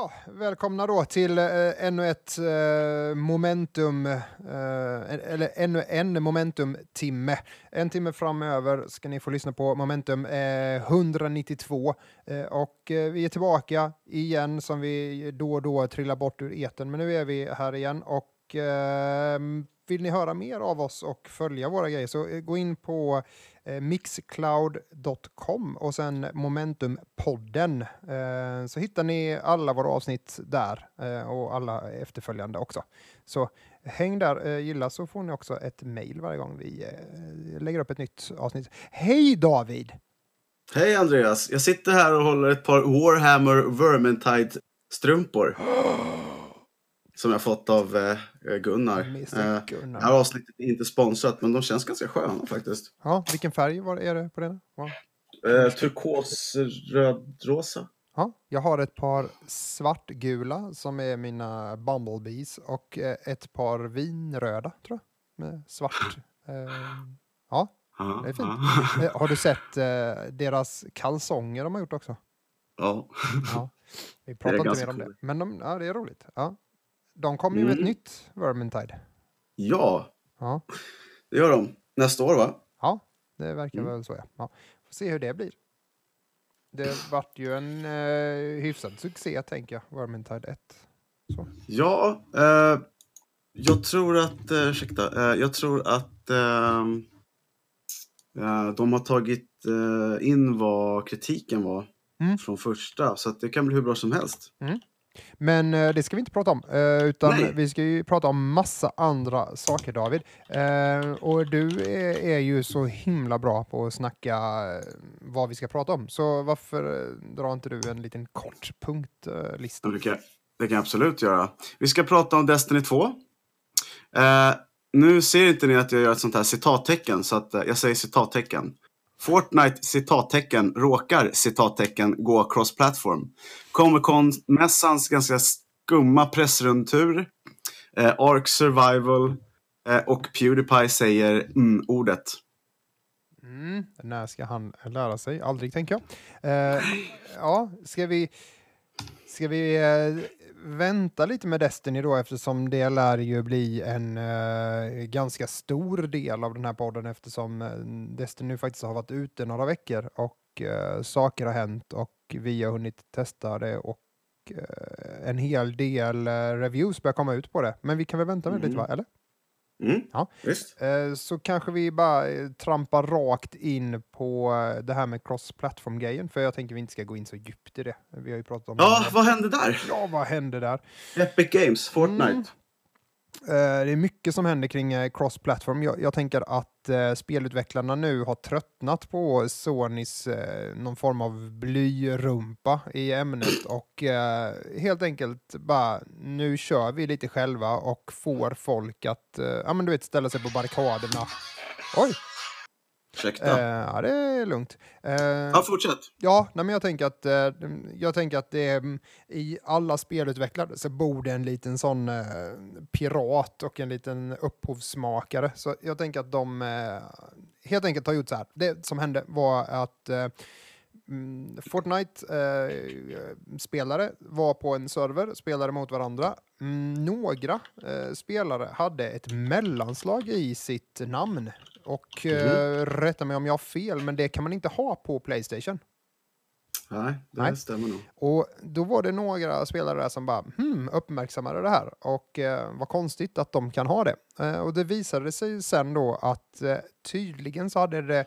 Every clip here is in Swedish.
Ja, välkomna då till eh, ännu ett eh, momentum, eh, eller ännu en momentum-timme. En timme framöver ska ni få lyssna på momentum eh, 192 eh, och eh, vi är tillbaka igen som vi då och då trillar bort ur eten. Men nu är vi här igen och eh, vill ni höra mer av oss och följa våra grejer så gå in på eh, mixcloud.com och sen Momentumpodden. Eh, så hittar ni alla våra avsnitt där eh, och alla efterföljande också. Så häng där, eh, gilla så får ni också ett mail varje gång vi eh, lägger upp ett nytt avsnitt. Hej David! Hej Andreas! Jag sitter här och håller ett par Warhammer Vermintide-strumpor. som jag fått av eh, Gunnar. Gunnar. Det här avsnittet är inte sponsrat, men de känns ganska sköna faktiskt. Ja, vilken färg var, är det på den? Wow. Eh, turkos rödrosa. Ja, jag har ett par svartgula som är mina Bumblebees och eh, ett par vinröda tror jag. Med svart. Eh, ja, det är fint. Eh, har du sett eh, deras kalsonger de har gjort också? Ja. ja. Vi pratar inte mer om cool. det. Men de, ja, det är roligt. Ja. De kommer ju med mm. ett nytt Vermintide. Ja, ja, det gör de. Nästa år va? Ja, det verkar mm. väl så ja. ja. Får se hur det blir. Det vart ju en eh, hyfsad succé tänker jag, Vermintide 1. Så. Ja, eh, jag tror att, eh, ursäkta, eh, jag tror att eh, eh de har tagit eh, in vad kritiken var mm. från första, så det kan bli hur bra som helst. Mm. Men eh, det ska vi inte prata om, eh, utan Nej. vi ska ju prata om massa andra saker David. Eh, och du är, är, ju så himla bra på att snacka eh, vad vi ska prata om. Så varför eh, drar inte du en liten kort punktlista? Det kan, det kan jag absolut göra. Vi ska prata om Destiny 2. Eh, nu ser inte ni att jag gör ett sånt här citattecken, så att jag säger citattecken. Fortnite citattecken råkar citattecken gå cross-platform. Comic Con-mässans ganska skumma pressrundtur. Eh, Ark Survival eh, och Pewdiepie säger mm-ordet. Mm, när ska han lära sig? Aldrig, tänker jag. Eh, ja, ska vi, ska vi eh, vänta lite med Destiny då eftersom det lär ju bli en uh, ganska stor del av den här podden eftersom uh, Destiny faktiskt har varit ute några veckor och uh, saker har hänt och vi har hunnit testa det och en hel del reviews börjar komma ut på det. Men vi kan väl vänta med mm. lite va, eller? Mm, ja. Eh, så kanske vi bara eh, trampar rakt in på eh, det här med cross-platform-grejen, för jag tänker vi inte ska gå in så djupt i det. Vi har ju pratat om Ja, det. vad hände där? Ja, vad hände där? Epic Games, Fortnite. Mm. Eh, det är mycket som händer kring eh, cross-platform. Jag, jag, tänker att eh, spelutvecklarna nu har tröttnat på Sonys någon form av blyrumpa i ämnet och helt enkelt bara nu kör vi lite själva och får folk att ja, men du vet, ställa sig på barrikaderna. Oj! Ursäkta. Eh, ja, det är lugnt. Eh, ja, fortsätt. Ja, nej, men jag tänker att, eh, jag tänker att det är, i alla spelutvecklare så bor det en liten sån eh, pirat och en liten upphovsmakare. Så jag tänker att de eh, helt enkelt har gjort så här. Det som hände var att eh, mm, Fortnite-spelare var på en server, spelade mot varandra. Mm, några spelare hade ett mellanslag i sitt namn och eh, rätta mig om jag har fel, men det kan man inte ha på Playstation. Nej, det Nej. stämmer nog. Och då var det några spelare där som bara hmm, uppmärksammade det här och eh, vad konstigt att de kan ha det. Eh, och det visade sig sen då att eh, tydligen så hade, det, eh,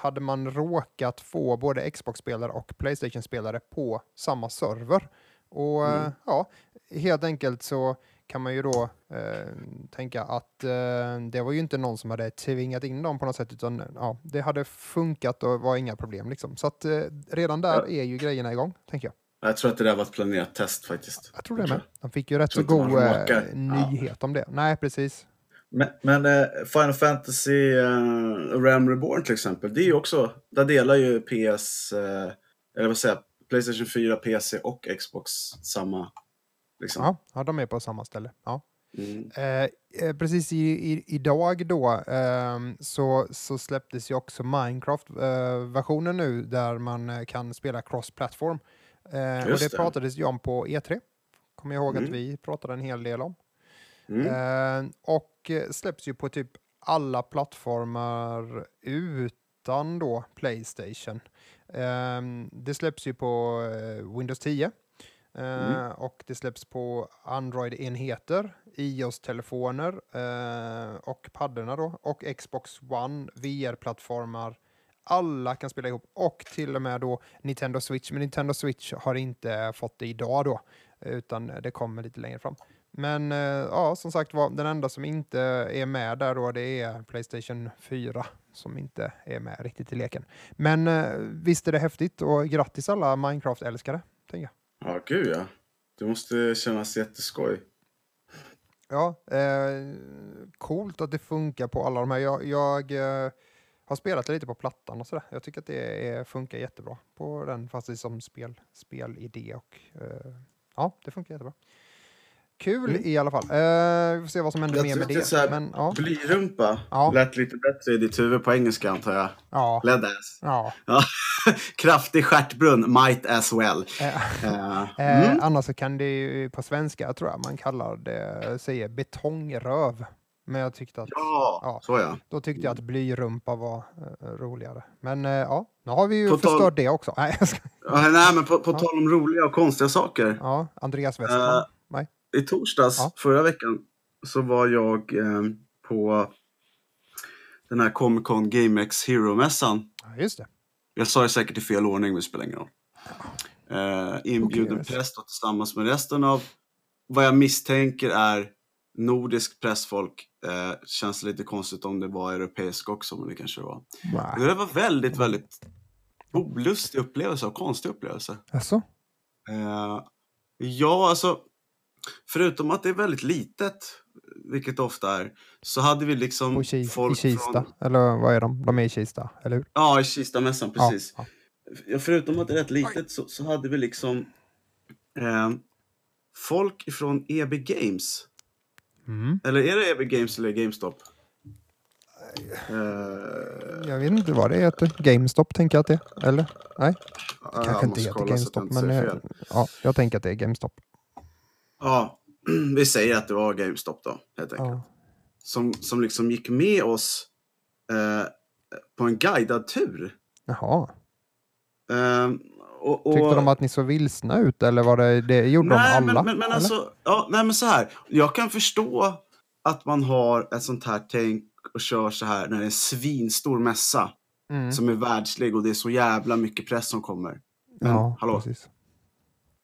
hade man råkat få både Xbox-spelare och Playstation-spelare på samma server. Och mm. Eh, ja, helt enkelt så kan man ju då eh, tänka att eh, det var ju inte någon som hade tvingat in dem på något sätt, utan ja, det hade funkat och var inga problem. Liksom. Så att eh, redan där ja. är ju grejerna igång, tänker jag. Jag tror att det där var ett planerat test faktiskt. Jag tror det med. De fick ju rätt så god eh, nyhet ja. om det. Nej, precis. Men, men uh, Final Fantasy uh, Ram Reborn till exempel, det är ju också, där delar ju PS, uh, eller vad säger Playstation 4, PC och Xbox samma Liksom. Ja, ja, de är på samma ställe. Ja. Mm. Eh, eh, precis i, i, idag då eh, så, så släpptes ju också Minecraft-versionen eh, nu där man eh, kan spela cross-platform. Eh, och det det. pratades ju om på E3. Kommer jag ihåg att Mm. vi pratade en hel del om. Mm. Eh, och släpps ju på typ alla plattformar utan då Playstation. Eh, det släpps ju på eh, Windows 10. Eh, Mm. Och det släpps på Android-enheter, iOS-telefoner eh, och paddorna då. Och Xbox One, VR-plattformar. Alla kan spela ihop och till och med då Nintendo Switch. Men Nintendo Switch har inte fått det idag då, utan det kommer lite längre fram. Men eh, ja, som sagt var, den enda som inte är med där då, det är Playstation 4 som inte är med riktigt i leken. Men eh, visst är det häftigt och grattis alla Minecraft-älskare, tänker jag. Ja, gud ja. Det måste kännas jätteskoj. Ja, eh, coolt att det funkar på alla de här. Jag, jag eh, har spelat lite på plattan och sådär. Jag tycker att det är, funkar jättebra på den, fast det är som spel, spelidé och eh, ja, det funkar jättebra. Kul Mm. i alla fall. Eh, vi får se vad som händer Jag mer med det. så här- Men, ja, Blyrumpa Ja. lät lite bättre i ditt huvud på engelska antar jag. ja, Led ass. ja. Kraftig stjärtbrunn, might as well. Eh, eh, mm. Annars så kan det ju på svenska, tror jag, man kallar det, säger betongröv. Men jag tyckte att Ja, Ja. så ja. Då tyckte jag att blyrumpa var eh, roligare. Men eh, ja, nu har vi ju På tal- förstört det också. Nej, ska... ja nej, men på, på Ja. tal om roliga och konstiga saker. Ja, Andreas Westman. Nej. I torsdags Ja. förra veckan så var jag eh, på den här Comic Con GameX Hero-mässan. Ja, just det. Jag sa det säkert i fel ordning, men det spelar ingen roll. Eh, inbjuden cares? press tillsammans med resten av vad jag misstänker är nordisk pressfolk. Eh, känns lite konstigt om det var europeisk också, men det kanske det var. Nej. Det var väldigt, väldigt olustig upplevelse och konstig upplevelse. Jaså? Eh, ja, alltså. Förutom att det är väldigt litet, vilket det ofta är, så hade vi liksom Och Ki- I folk Kista? från... Eller vad är de? De är i Kista, eller hur? Ja, i Kistamässan, precis. Ja, Ja, förutom att det är rätt litet så, så hade vi liksom eh, folk ifrån EB Games. Mm. Eller är det EB Games eller GameStop? Eh, Jag vet inte vad det heter. GameStop tänker jag att det är. Eller? Nej, ja, kanske jag inte heter GameStop. inte Men ja, jag tänker att det är GameStop. Ja, vi säger att det var GameStop då, helt enkelt. Ja. Som, som liksom gick med oss eh, på en guidad tur. Jaha. Eh, och, och, Tyckte de att ni såg vilsna ut eller var det, det gjorde de nej, alla? Men, men, men alltså, ja, nej men så här. Jag kan förstå att man har ett sånt här tänk och kör så här när det är en svinstor mässa mm. som är världslig och det är så jävla mycket press som kommer. Men ja, hallå, precis.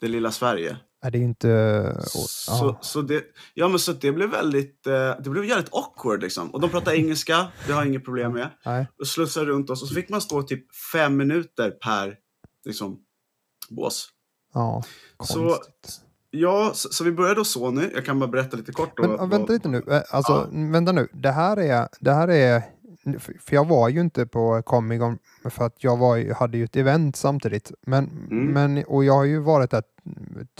det lilla Sverige. Det är ju inte... Så, ja. så, det, ja, men så det blev väldigt, eh, det blev jävligt awkward liksom. Och de pratar engelska, det har jag inget problem med. Nej. Och slussade runt oss och så fick man stå typ fem minuter per liksom, bås. Ja, Så-. Ja, så, så vi började så nu. Jag kan bara berätta lite kort. Då, Men vänta lite nu. Eh, Alltså, Ja. vänta nu. Det här är... Det här är för jag var ju inte på Comic Con för att jag var, hade ju ett event samtidigt. Men, Mm. men, och jag har ju varit där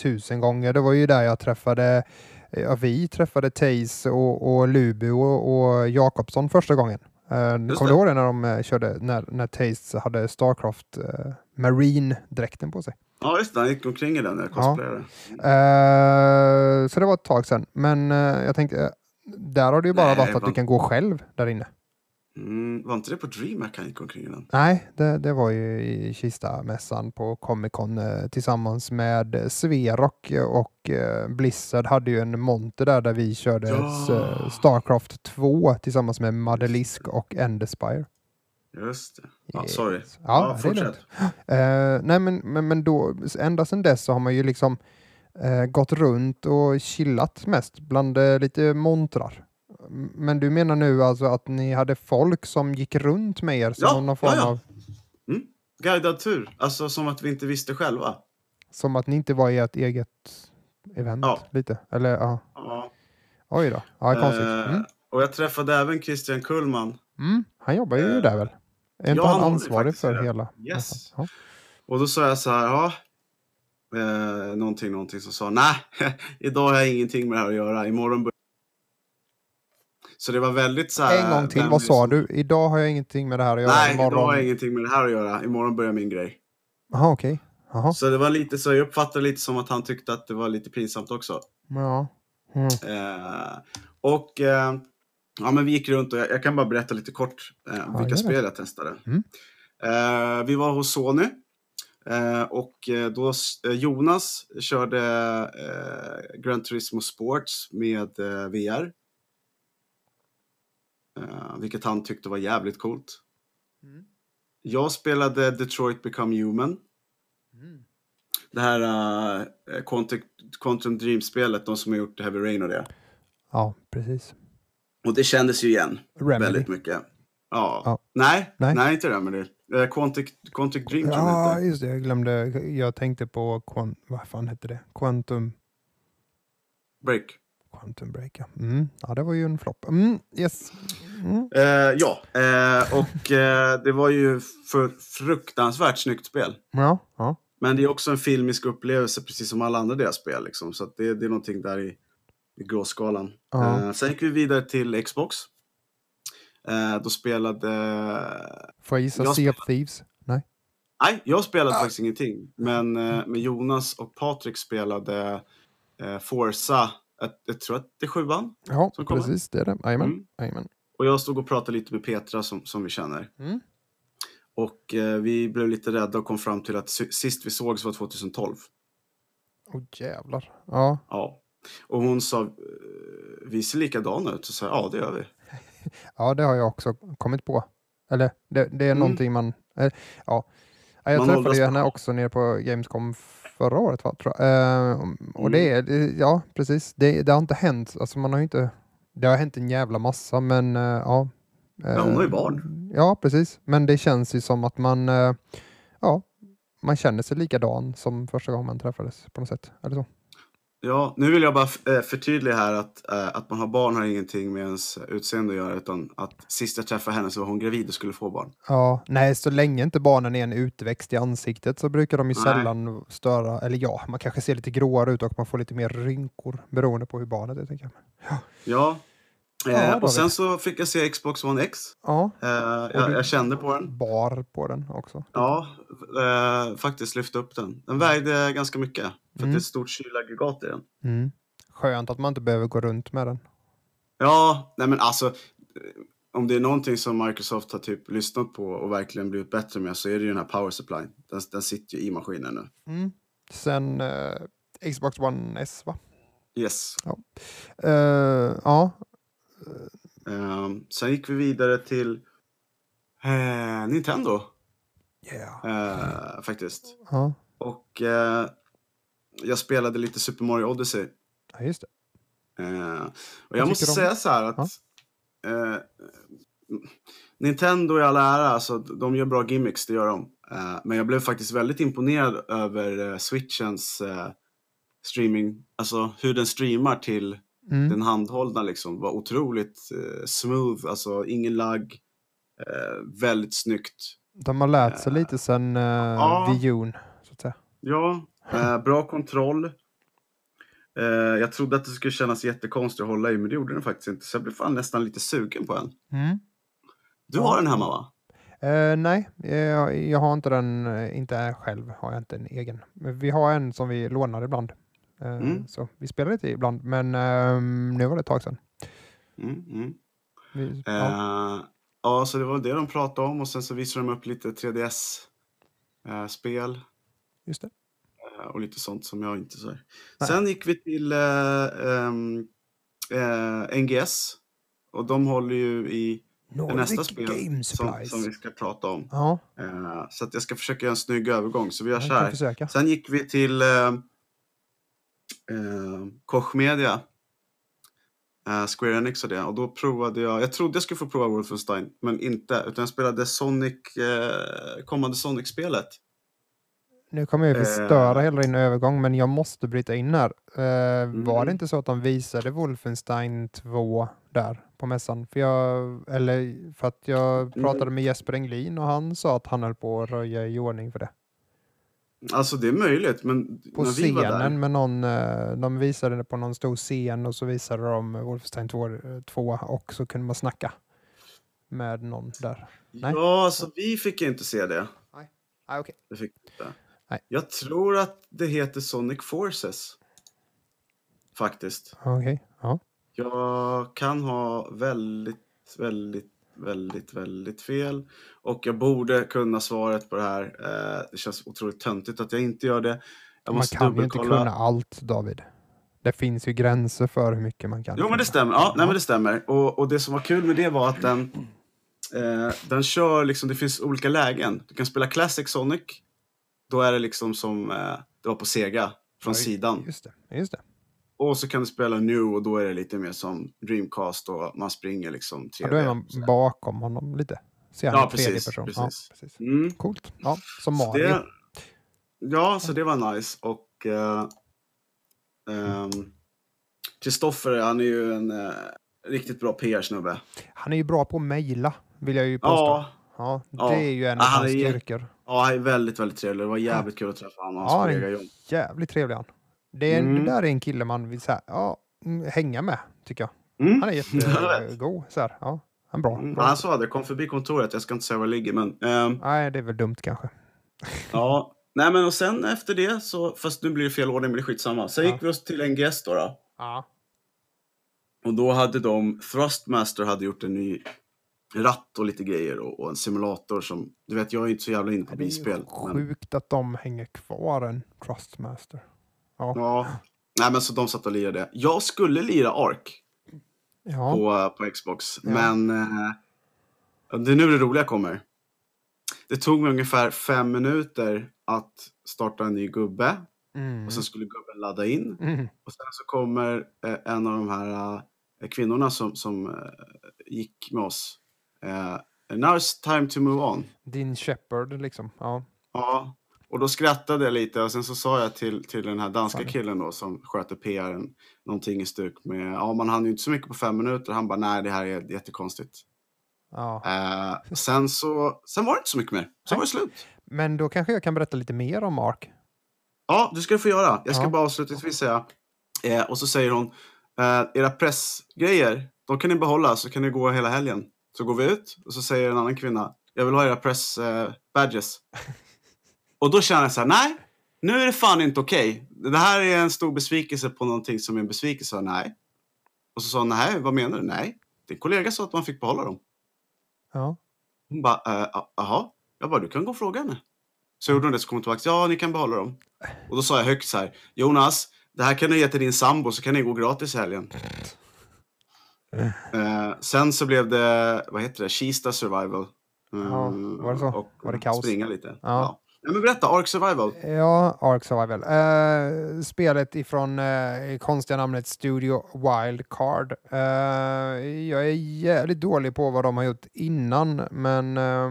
tusen gånger. Det var ju där jag träffade, ja, vi träffade Taze och, och Lubu och, och Jakobsson första gången. Uh, kommer du ihåg det när, de eh, körde, när, när Taze hade Starcraft uh, Marine-dräkten på sig? Ja, just det. Han gick omkring i den när jag Ja. cosplayade. Eh, så det var ett tag sedan. Men eh, jag tänkte, där har det ju bara Nej, varit att du kan gå själv där inne. Mm, var inte det på DreamHack han gick omkring i den? Nej, det, det var ju i Kista-mässan på Comic Con eh, tillsammans med eh, Sverok och eh, Blizzard hade ju en monter där där vi körde Ja. Starcraft 2 tillsammans med Madelisk och Endespire. Just det. Yes. sorry. Ja, Ja, är fortsätt. Eh, nej, men, men, men då, ända sedan dess så har man ju liksom eh, gått runt och chillat mest bland eh, lite montrar. Men du menar nu alltså att ni hade folk som gick runt med er som Ja, någon form ja, ja. av, Guidad tur. Alltså som att vi inte visste själva. som att ni inte var i ert eget event Ja. lite? Eller ja, Ja. oj då. Ja, konstigt. Eh, Mm. Och jag träffade även Christian Kullman. Mm. Han jobbar ju eh, där väl? Är inte han ansvarig för det. hela? Yes. Och då sa jag så här, ja. Eh, någonting, någonting som sa, nej, idag har jag ingenting med det här att göra. Imorgon börjar... Så det var väldigt så här... En gång till, vad sa du? Idag har jag ingenting med det här att göra. Nej, idag Imorgon... har jag ingenting med det här att göra. Imorgon börjar min grej. Jaha, okej. Jaha. Så det var lite så, jag uppfattade lite som att han tyckte att det var lite pinsamt också. Ja. Mm. Eh, och eh, ja, men vi gick runt och jag, jag kan bara berätta lite kort eh, gör vilka spel jag testade. Mm. Eh, vi var hos Sony eh, och eh, då Jonas körde Gran Turismo Sports med VR. Eh, vilket han tyckte var jävligt coolt. Mm. Jag spelade Detroit Become Human. Mm. Det här uh, Quantum, Quantum Dream-spelet, de som har gjort Heavy Rain och det. Ja, precis. Och det kändes ju igen Remedy. väldigt mycket. Ja. Ja. Nej, Nej. nej, inte Remedy. Uh, Quantic, Quantic Dream tror jag det Ja, just det. Jag glömde. Jag tänkte på, quant, vad fan hette det? Quantum, Break. Quantum Break. Ja. Mm. ja, det var ju en flopp. Mm. Yes. Mm. Eh, ja, eh, och eh, det var ju för fruktansvärt snyggt spel. Ja, ja. Men det är också en filmisk upplevelse precis som alla andra deras spel. Liksom. Så det, det är någonting där i, i gråskalan. Ja. Eh, sen gick vi vidare till Xbox. Eh, då spelade... Får jag gissa Jag Sea of Thieves? Nej. Nej, jag spelade Ah. faktiskt ingenting. Men, eh, men Jonas och Patrik spelade Forza, jag, tror att det är sjuan. Ja, Som kommer. precis. Det är det. Jajamän. Mm. Jajamän. Och jag stod och pratade lite med Petra som, som vi känner. Mm. Och eh, vi blev lite rädda och kom fram till att si- sist vi sågs var 2012. Åh jävlar. Ja. Ja. Och hon sa, eh, vi ser likadana ut. Så sa ja det gör vi. ja, det har jag också kommit på. Eller det, det är Mm. någonting man... Eh, ja. Ja, Jag Man träffade ju henne också nere på Gamescom förra året, va, tror jag. Eh, och det Mm. är, det- ja precis, det, det har inte hänt, alltså man har inte, det har hänt en jävla massa, men eh, ja. Ja, hon har ju Eh, barn. Ja, precis, men det känns ju som att man, eh, ja, man känner sig likadan som första gången man träffades på något sätt, eller så. Ja, nu vill jag bara eh, förtydliga här att, eh, att man har barn har ingenting med ens utseende att göra. Utan att sist jag träffade henne så var hon gravid och skulle få barn. Ja, nej, så länge inte barnen är en utväxt i ansiktet så brukar de ju Nej. sällan störa, eller ja, man kanske ser lite gråare ut och man får lite mer rynkor beroende på hur barnet är, tänker jag. Ja. Eh, Ja, David. och sen så fick jag se Xbox One X. Ja, Eh, jag, jag kände på den. bar på den också. Ja, eh, faktiskt lyfte upp den. Den vägde ganska mycket. För Mm. det är ett stort kylaggregat i den. Mm. Skönt att man inte behöver gå runt med den. Ja, nej men alltså. eh, Om det är någonting som Microsoft har typ lyssnat på och verkligen blivit bättre med så är det ju den här power supply. Den, den sitter ju i maskinen nu. Mm. Sen eh, Xbox One S, va? Yes. Eh, ja, Ehm, sen gick vi vidare till eh, Nintendo. yeah. eh, faktiskt. ja. Och eh, jag spelade lite Super Mario Odyssey. ja, just det. Och jag måste du säga så här att eh, Nintendo i all ära, alltså, de gör bra gimmicks, det gör de. Men jag blev faktiskt väldigt imponerad över Switchens streaming, alltså hur den streamar till Mm. den handhållna liksom. var otroligt eh, smooth, alltså ingen lagg, eh, väldigt snyggt. De har lärt sig lite sen uh, Ja. U, så att säga. Ja, eh, bra kontroll. Eh, jag trodde att det skulle kännas jättekonstigt att hålla i, men det gjorde den faktiskt inte. Så jag blev fan nästan lite sugen på en. Mm. Du har den hemma va? Eh, nej, jag, jag har inte den, eh, inte själv har jag inte en egen. Men vi har en som vi lånar ibland. Eh, Mm. Så vi spelar lite ibland, men ehm, nu var det ett tag sedan. Mm, mm. Vi, ja. Eh, ja, så det var det de pratade om och sen så visade de upp lite 3DS-spel Just det. eh, och lite sånt som jag inte så. Nej. Sen gick vi till eh, ehm, eh, NGS och de håller ju i nästa Nordic spel Game som, som vi ska prata om. Ja, Eh, så att jag ska försöka göra en snygg övergång. Så vi gör så här. Sen gick vi till eh, eh, Koch Media. Eh, Square Enix och det. Och då provade jag, jag trodde jag skulle få prova Wolfenstein, men inte. Utan jag spelade Sonic, eh, kommande Sonic-spelet. Nu kommer jag Eh. förstöra hela din övergång, men jag måste bryta in här. Eh, Var Mm. det inte så att de visade Wolfenstein 2 där på mässan? För jag, eller för att jag Mm. pratade med Jesper Englin och han sa att han höll på att röja i ordning för det. Alltså det är möjligt, men På när vi var där. scenen med någon, eh, de visade det på någon stor scen och så visade de Wolfenstein 2, eh, 2 och så kunde man snacka med någon där. Nej. Ja, alltså vi fick inte se det. Ah, okay. det fick inte. Nej. Jag tror att det heter Sonic Forces. Faktiskt. Okej. Ja. Jag kan ha väldigt, väldigt, väldigt, väldigt fel. Och jag borde kunna svaret på det här. Eh, det känns otroligt töntigt att jag inte gör det. Jag Man kan ju inte kunna allt, David. Det finns ju gränser för hur mycket man kan. Jo, men det stämmer. Ja, nej, men det stämmer. Och, och det som var kul med det var att den, eh, den kör liksom, det finns olika lägen. Du kan spela Classic Sonic. Då är det liksom som eh, det var på Sega, från Oj. sidan. Just det. Just det. Och så kan du spela New och då är det lite mer som Dreamcast och man springer liksom 3D. Ja, då är man bakom honom lite. Ser Ja, han tredje precis, person. precis. Ja, precis. Mm. Coolt. Ja, som Så Mario. det, ja, så det var nice. Och eh, ehm, Kristoffer, han är ju en eh, riktigt bra PR-snubbe. Han är ju bra på att mejla, vill jag ju påstå. Ja, Ja, Ja. det är ju en Ja, av han hans styrkor. ja, han är väldigt, väldigt trevlig. Det var jävligt kul att träffa honom och hans Ja, kollega John. jävligt trevlig han. Det, är, Mm. det där är en kille man vill så här, ja, mm, hänga med, tycker jag. Mm. Han är jättegod. Så här, ja, han är bra. Mm, bra. Han sa det, kom förbi kontoret, jag ska inte säga var det ligger, men ehm, Nej, det är väl dumt kanske. ja. Nej men och sen efter det så, fast nu blir det fel ordning men det är skitsamma. Sen Ja. gick vi oss till NGS då, då. Ja. Och då hade de, Thrustmaster hade gjort en ny ratt och lite grejer och, och en simulator som, du vet jag är inte så jävla inne på Det är ju bilspel. Men, sjukt att de hänger kvar en Trustmaster. Ja. ja. Nej men så de satt och lirade. Jag skulle lira Ark Ja. på, på Xbox, Ja. men eh, det är nu det roliga kommer. Det tog mig ungefär fem minuter att starta en ny gubbe Mm. och sen skulle gubben ladda in. Mm. Och sen så kommer eh, en av de här eh, kvinnorna som, som eh, gick med oss. Eh, Now it's time to move on. Din Shepard liksom. Ja. Ja, och då skrattade jag lite och sen så sa jag till, till den här danska killen då som sköter PR någonting i stuk med, ja man hann ju inte så mycket på fem minuter. Han bara, nej det här är jättekonstigt. ja. Eh, sen så, sen var det inte så mycket mer. Sen var det slut. Men då kanske jag kan berätta lite mer om Mark. Ja, det ska du få göra. Jag ska Ja. bara avslutningsvis säga. Eh, och så säger hon, eh, era pressgrejer, de kan ni behålla så kan ni gå hela helgen. Så går vi ut och så säger en annan kvinna, jag vill ha era press eh, badges. och då känner jag så här, nej, nu är det fan inte okej. Det här är en stor besvikelse på någonting som är en besvikelse. Nej. Och så sa hon, nej, vad menar du? Nej, din kollega sa att man fick behålla dem. Ja. Hon bara, eh, jaha. Jag bara, du kan gå och fråga henne. Så gjorde hon det, så kom hon tillbaka, ja ni kan behålla dem. Och då sa jag högt så här, Jonas, det här kan du ge till din sambo så kan ni gå gratis i helgen. Eh, sen så blev det, vad heter det, Kista Survival. Eh, Ja, var det så? Och Var det kaos? Springa lite. Ja. Ja. Ja, men berätta, Ark Survival. Ja, Ark Survival. Eh, spelet ifrån uh, konstiga namnet Studio Wildcard. Uh, jag är jävligt dålig på vad de har gjort innan, men eh,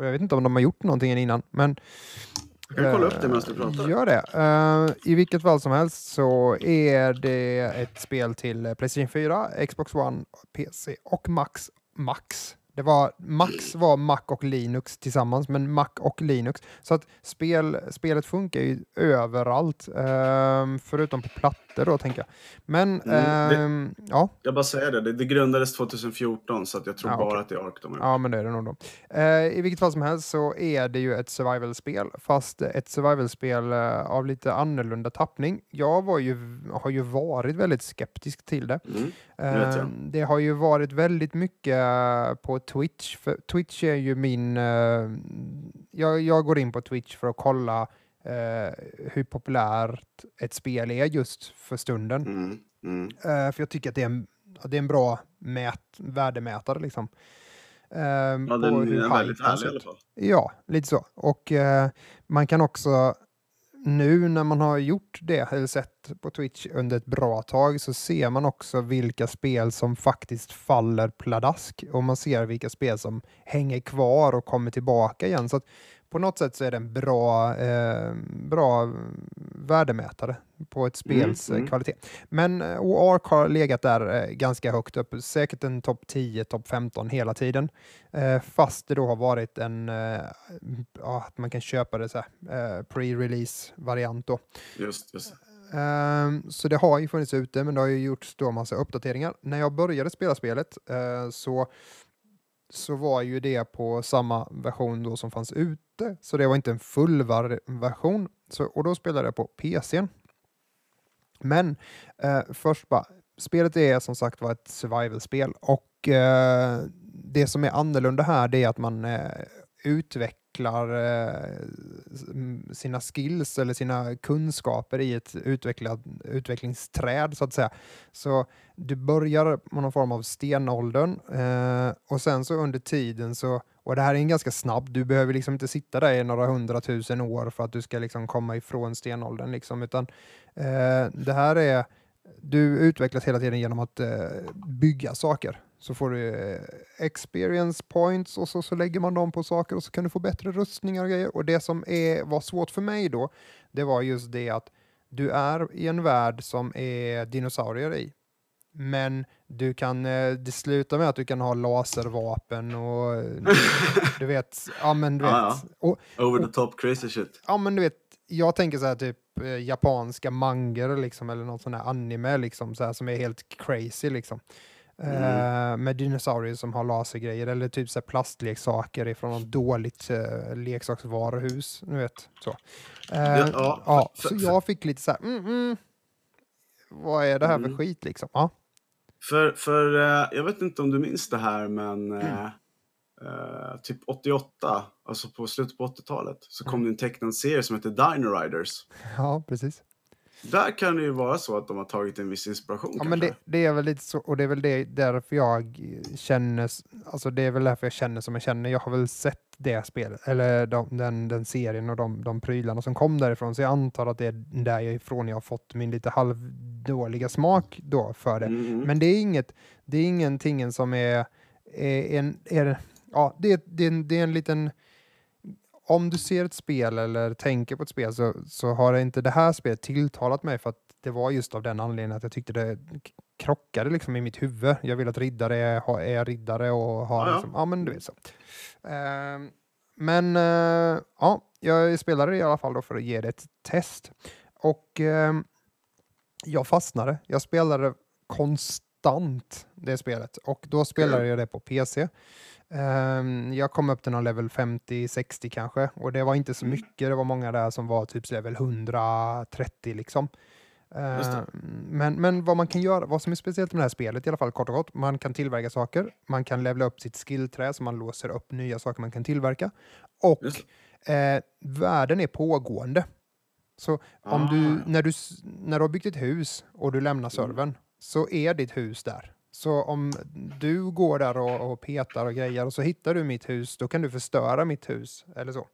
och jag vet inte om de har gjort någonting innan, men Jag kan kolla upp det medan du pratar. Gör det. Eh, I vilket fall som helst så är det ett spel till eh, Playstation 4, Xbox One, PC och Max. Max. Det var, Max var Mac och Linux tillsammans, men Mac och Linux. Så att spel, spelet funkar ju överallt, eh, förutom på plattor då, tänker jag. Men, Mm, det- ehm, ja. Jag bara säger det, det, det grundades 2014 så jag tror Ja, bara okej. att det är Ark de har. Ja, men det är det nog då. Eh, I vilket fall som helst så är det ju ett survival-spel, fast ett survival-spel eh, av lite annorlunda tappning. Jag var ju, har ju varit väldigt skeptisk till det. Mm. jag. Eh, det har ju varit väldigt mycket eh, på Twitch, Twitch är ju min... eh, jag, jag går in på Twitch för att kolla eh, hur populärt ett spel är just för stunden. Mm. Mm. Eh, för jag tycker att det är en, det är en bra mät, värdemätare. Liksom. Eh, Ja, den är väldigt härlig i alla fall. Ja, lite så. Och eh, man kan också nu när man har gjort det, eller sett på Twitch under ett bra tag, så ser man också vilka spel som faktiskt faller pladask och man ser vilka spel som hänger kvar och kommer tillbaka igen. Så på något sätt så är det en bra, eh, bra värdemätare på ett spels Mm, eh, mm. kvalitet. Men eh, och Ark har legat där eh, ganska högt upp, säkert en topp 10, topp 15 hela tiden. Eh, fast det då har varit en, eh, ja, att man kan köpa det så här, eh, pre-release variant då. Just, just. Ehm, så det har ju funnits ute, men det har ju gjorts då massa uppdateringar. När jag började spela spelet så så var ju det på samma version då som fanns ute, så det var inte en full version. Så, och då spelade jag på PC. Men eh, först bara, spelet är som sagt var ett survival-spel och eh, det som är annorlunda här det är att man eh, utvecklar utvecklar eh, sina skills eller sina kunskaper i ett utvecklat, utvecklingsträd så att säga. Så du börjar på någon form av stenåldern eh, och sen så under tiden så, och det här är en ganska snabb, du behöver liksom inte sitta där i några hundratusen år för att du ska liksom komma ifrån stenåldern liksom, utan eh, det här är du utvecklas hela tiden genom att bygga saker. Så får du eh, experience points och så, så lägger man dem på saker och så kan du få bättre rustningar och grejer. Och det som är, var svårt för mig då, det var just det att du är i en värld som är dinosaurier i. Men du kan, eh, det slutar med att du kan ha laservapen och du vet, ja men du vet. Ja, ja. Och, Over the top crazy shit. Ja men du vet, jag tänker så här typ eh, japanska mangor liksom, eller något sån här anime liksom, så här, som är helt crazy liksom. Mm. Eh, med dinosaurier som har lasergrejer eller typ så plastleksaker ifrån något dåligt uh, leksaksvaruhus. Nu vet, så. Uh, ja, ja, ja så jag fick lite så här, mm, mm, vad är det här mm. för skit liksom? Ja. För, för jag vet inte om du minns det här men mm. Uh, typ 88, alltså på slutet på 80-talet, så kom mm. det en tecknad serie som heter Dino Riders. Ja, precis. Där kan det ju vara så att de har tagit en viss inspiration. Ja, kanske. men det, det, är väl lite så, och det är väl det, därför jag känner, alltså det är väl därför jag känner som jag känner. Jag har väl sett det spelet, eller de, den, den serien och de, de prylarna som kom därifrån, så jag antar att det är därifrån jag har fått min lite halvdåliga smak då för det. Mm. Men det är inget, det är ingenting som är, är, en, är ja, det, det, det är en liten... Om du ser ett spel eller tänker på ett spel så, så har inte det här spelet tilltalat mig för att det var just av den anledningen att jag tyckte det krockade liksom i mitt huvud. Jag vill att riddare är, är riddare och har ja, liksom, ja men du vet så. Uh, men uh, ja, jag spelade i alla fall då för att ge det ett test. Och uh, jag fastnade. Jag spelade konstant det spelet och då spelade jag det på PC. Um, jag kom upp till någon level 50-60 kanske och det var inte så mm. mycket. Det var många där som var typ level 130 liksom. Uh, men, men vad man kan göra, vad som är speciellt med det här spelet i alla fall kort och gott, man kan tillverka saker, man kan levla upp sitt skillträ så man låser upp nya saker man kan tillverka och uh, världen är pågående. Så om ah. du, när, du, när du har byggt ett hus och du lämnar mm. servern mm. så är ditt hus där. Så om du går där och, och, petar och grejer och så hittar du mitt hus, då kan du förstöra mitt hus, eller så.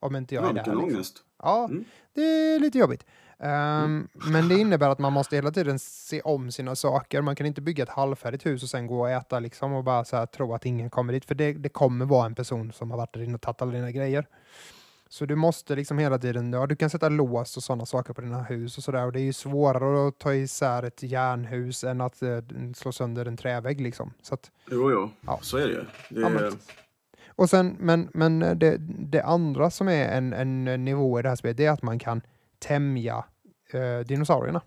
Om inte jag ja, är där. Liksom. Ångest. Ja, mm. det är lite jobbigt. Um, mm. Men det innebär att man måste hela tiden se om sina saker. Man kan inte bygga ett halvfärdigt hus och sen gå och äta liksom och bara så här, tro att ingen kommer dit. För det, det kommer vara en person som har varit där inne och tagit alla dina grejer. Så du måste liksom hela tiden, ja du kan sätta lås och sådana saker på dina hus och sådär och det är ju svårare att ta isär ett järnhus än att uh, slå sönder en trävägg liksom. Så att, jo, jo, ja. så är det ju. Det ja, men, och sen, men, men det, det andra som är en, en nivå i det här spelet, det är att man kan tämja uh, dinosaurierna.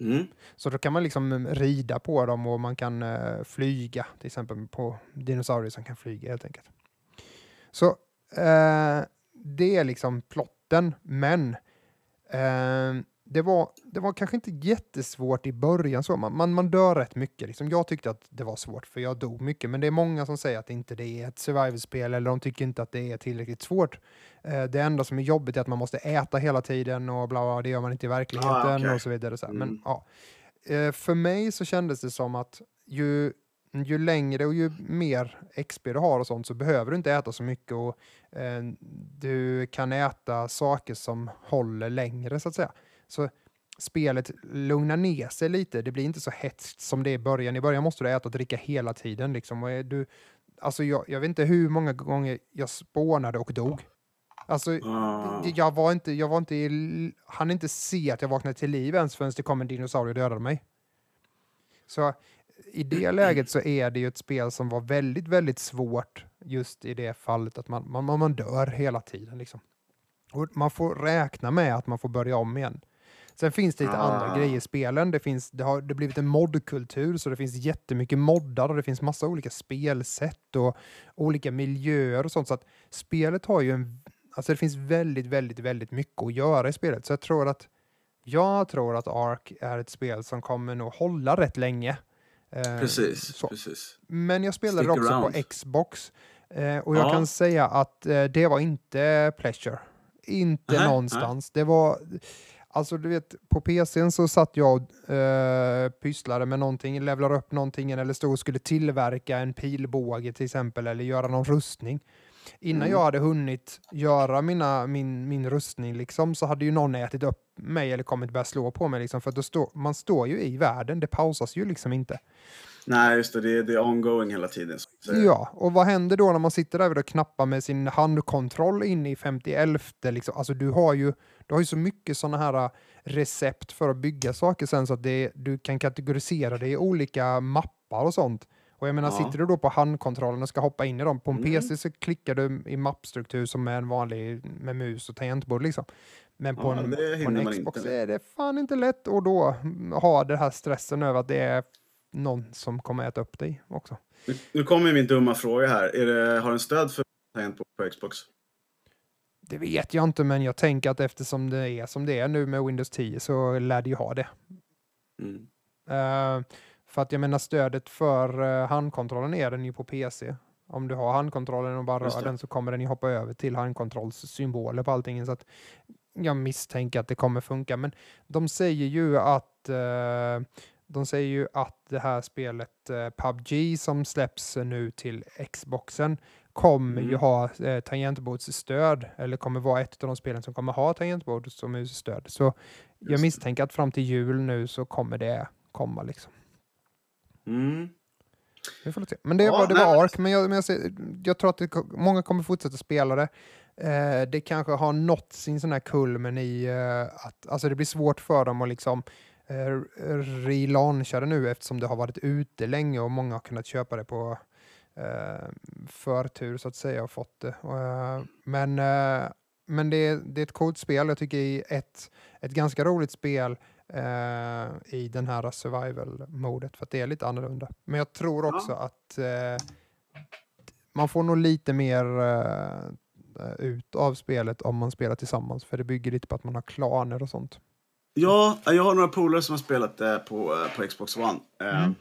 Mm. Så då kan man liksom rida på dem och man kan uh, flyga, till exempel på dinosaurier som kan flyga helt enkelt. Så uh, det är liksom plotten, men eh, det, var, det var kanske inte jättesvårt i början. Så. Man, man, man dör rätt mycket. Liksom. Jag tyckte att det var svårt, för jag dog mycket. Men det är många som säger att inte det är ett survival-spel, eller de tycker inte att det är tillräckligt svårt. Eh, det enda som är jobbigt är att man måste äta hela tiden och bla, bla det gör man inte i verkligheten ah, okay. och så vidare. Så mm. Men, ja. Eh, för mig så kändes det som att ju ju längre och ju mer XP du har och sånt så behöver du inte äta så mycket och eh, du kan äta saker som håller längre så att säga. Så spelet lugnar ner sig lite. Det blir inte så hetskt som det är i början. I början måste du äta och dricka hela tiden. Liksom. Och du, alltså jag, jag vet inte hur många gånger jag spånade och dog. Alltså, ah. jag var inte, jag var inte, han inte se att jag vaknade till liv ens förrän det kom en dinosaurie och dödade mig. Så i det läget så är det ju ett spel som var väldigt, väldigt svårt just i det fallet att man, man, man dör hela tiden. Liksom. Och man får räkna med att man får börja om igen. Sen finns det lite Ah. andra grejer i spelen. Det, finns, det har det blivit en modkultur, så det finns jättemycket moddar och det finns massa olika spelsätt och olika miljöer och sånt. Så att spelet har ju en... Alltså det finns väldigt, väldigt, väldigt mycket att göra i spelet. Så jag tror att jag tror att Ark är ett spel som kommer nog hålla rätt länge. Eh, Precis, så. precis. Men jag spelade Stick också around. på Xbox. Eh, och jag Ja. kan säga att eh, det var inte pleasure. Inte Nej, någonstans. Det var... Alltså du vet, på PCn så satt jag och eh, pysslade med någonting, levlar upp någonting eller stod och skulle tillverka en pilbåge till exempel eller göra någon rustning. Innan Mm. jag hade hunnit göra mina, min, min rustning liksom, så hade ju någon ätit upp mig eller kommit börja slå på mig. Liksom, för då stå, man står ju i världen, det pausas ju liksom inte. Nej, just det. Det är, det är ongoing hela tiden. Så. Ja, och vad händer då när man sitter där och knappar med sin handkontroll in i 51? Liksom? Alltså du har ju, du har ju så mycket sådana här äh, recept för att bygga saker sen så att det, du kan kategorisera det i olika mappar och sånt. Och jag menar, Ja. sitter du då på handkontrollen och ska hoppa in i dem, på en Mm. PC så klickar du i mappstruktur som är en vanlig med mus och tangentbord liksom. Men på Ja, en, på en Xbox inte. är det fan inte lätt och då ha den här stressen över att det är någon som kommer äta upp dig också. Nu, nu kommer min dumma fråga här. Är det, har den stöd för tangentbord på Xbox? Det vet jag inte, men jag tänker att eftersom det är som det är nu med Windows 10 så lär det ju ha det. Mm. Eh, för att jag menar stödet för eh, handkontrollen är den ju på PC. Om du har handkontrollen och bara rör den så kommer den ju hoppa över till handkontrollssymboler på allting. Så att jag misstänker att det kommer funka. Men de säger ju att eh, de säger ju att det här spelet eh, PubG som släpps nu till Xboxen kommer ju Mm. ha eh, tangentbordsstöd eller kommer vara ett av de spelen som kommer ha tangentbords och musstöd. Så jag det. misstänker att fram till jul nu så kommer det komma liksom. Mm. Vi får se. Men det Ja, var, det nej, var Ark, men jag, men jag, ser, jag tror att det, många kommer fortsätta spela det. Eh, det kanske har nått sin sån här kulmen i eh, att alltså det blir svårt för dem att liksom eh, relauncha det nu eftersom det har varit ute länge och många har kunnat köpa det på eh, förtur så att säga och fått det. Eh, men eh, men det, är- det är ett coolt spel. Jag tycker är ett, ett ganska roligt spel eh, i den här survival-modet för att det är lite annorlunda. Men jag tror Ja. också att eh, man får nog lite mer eh, ut av spelet om man spelar tillsammans för det bygger lite på att man har klaner och sånt. Ja, jag har några polare som har spelat det på, eh, på Xbox One. Eh, Mm.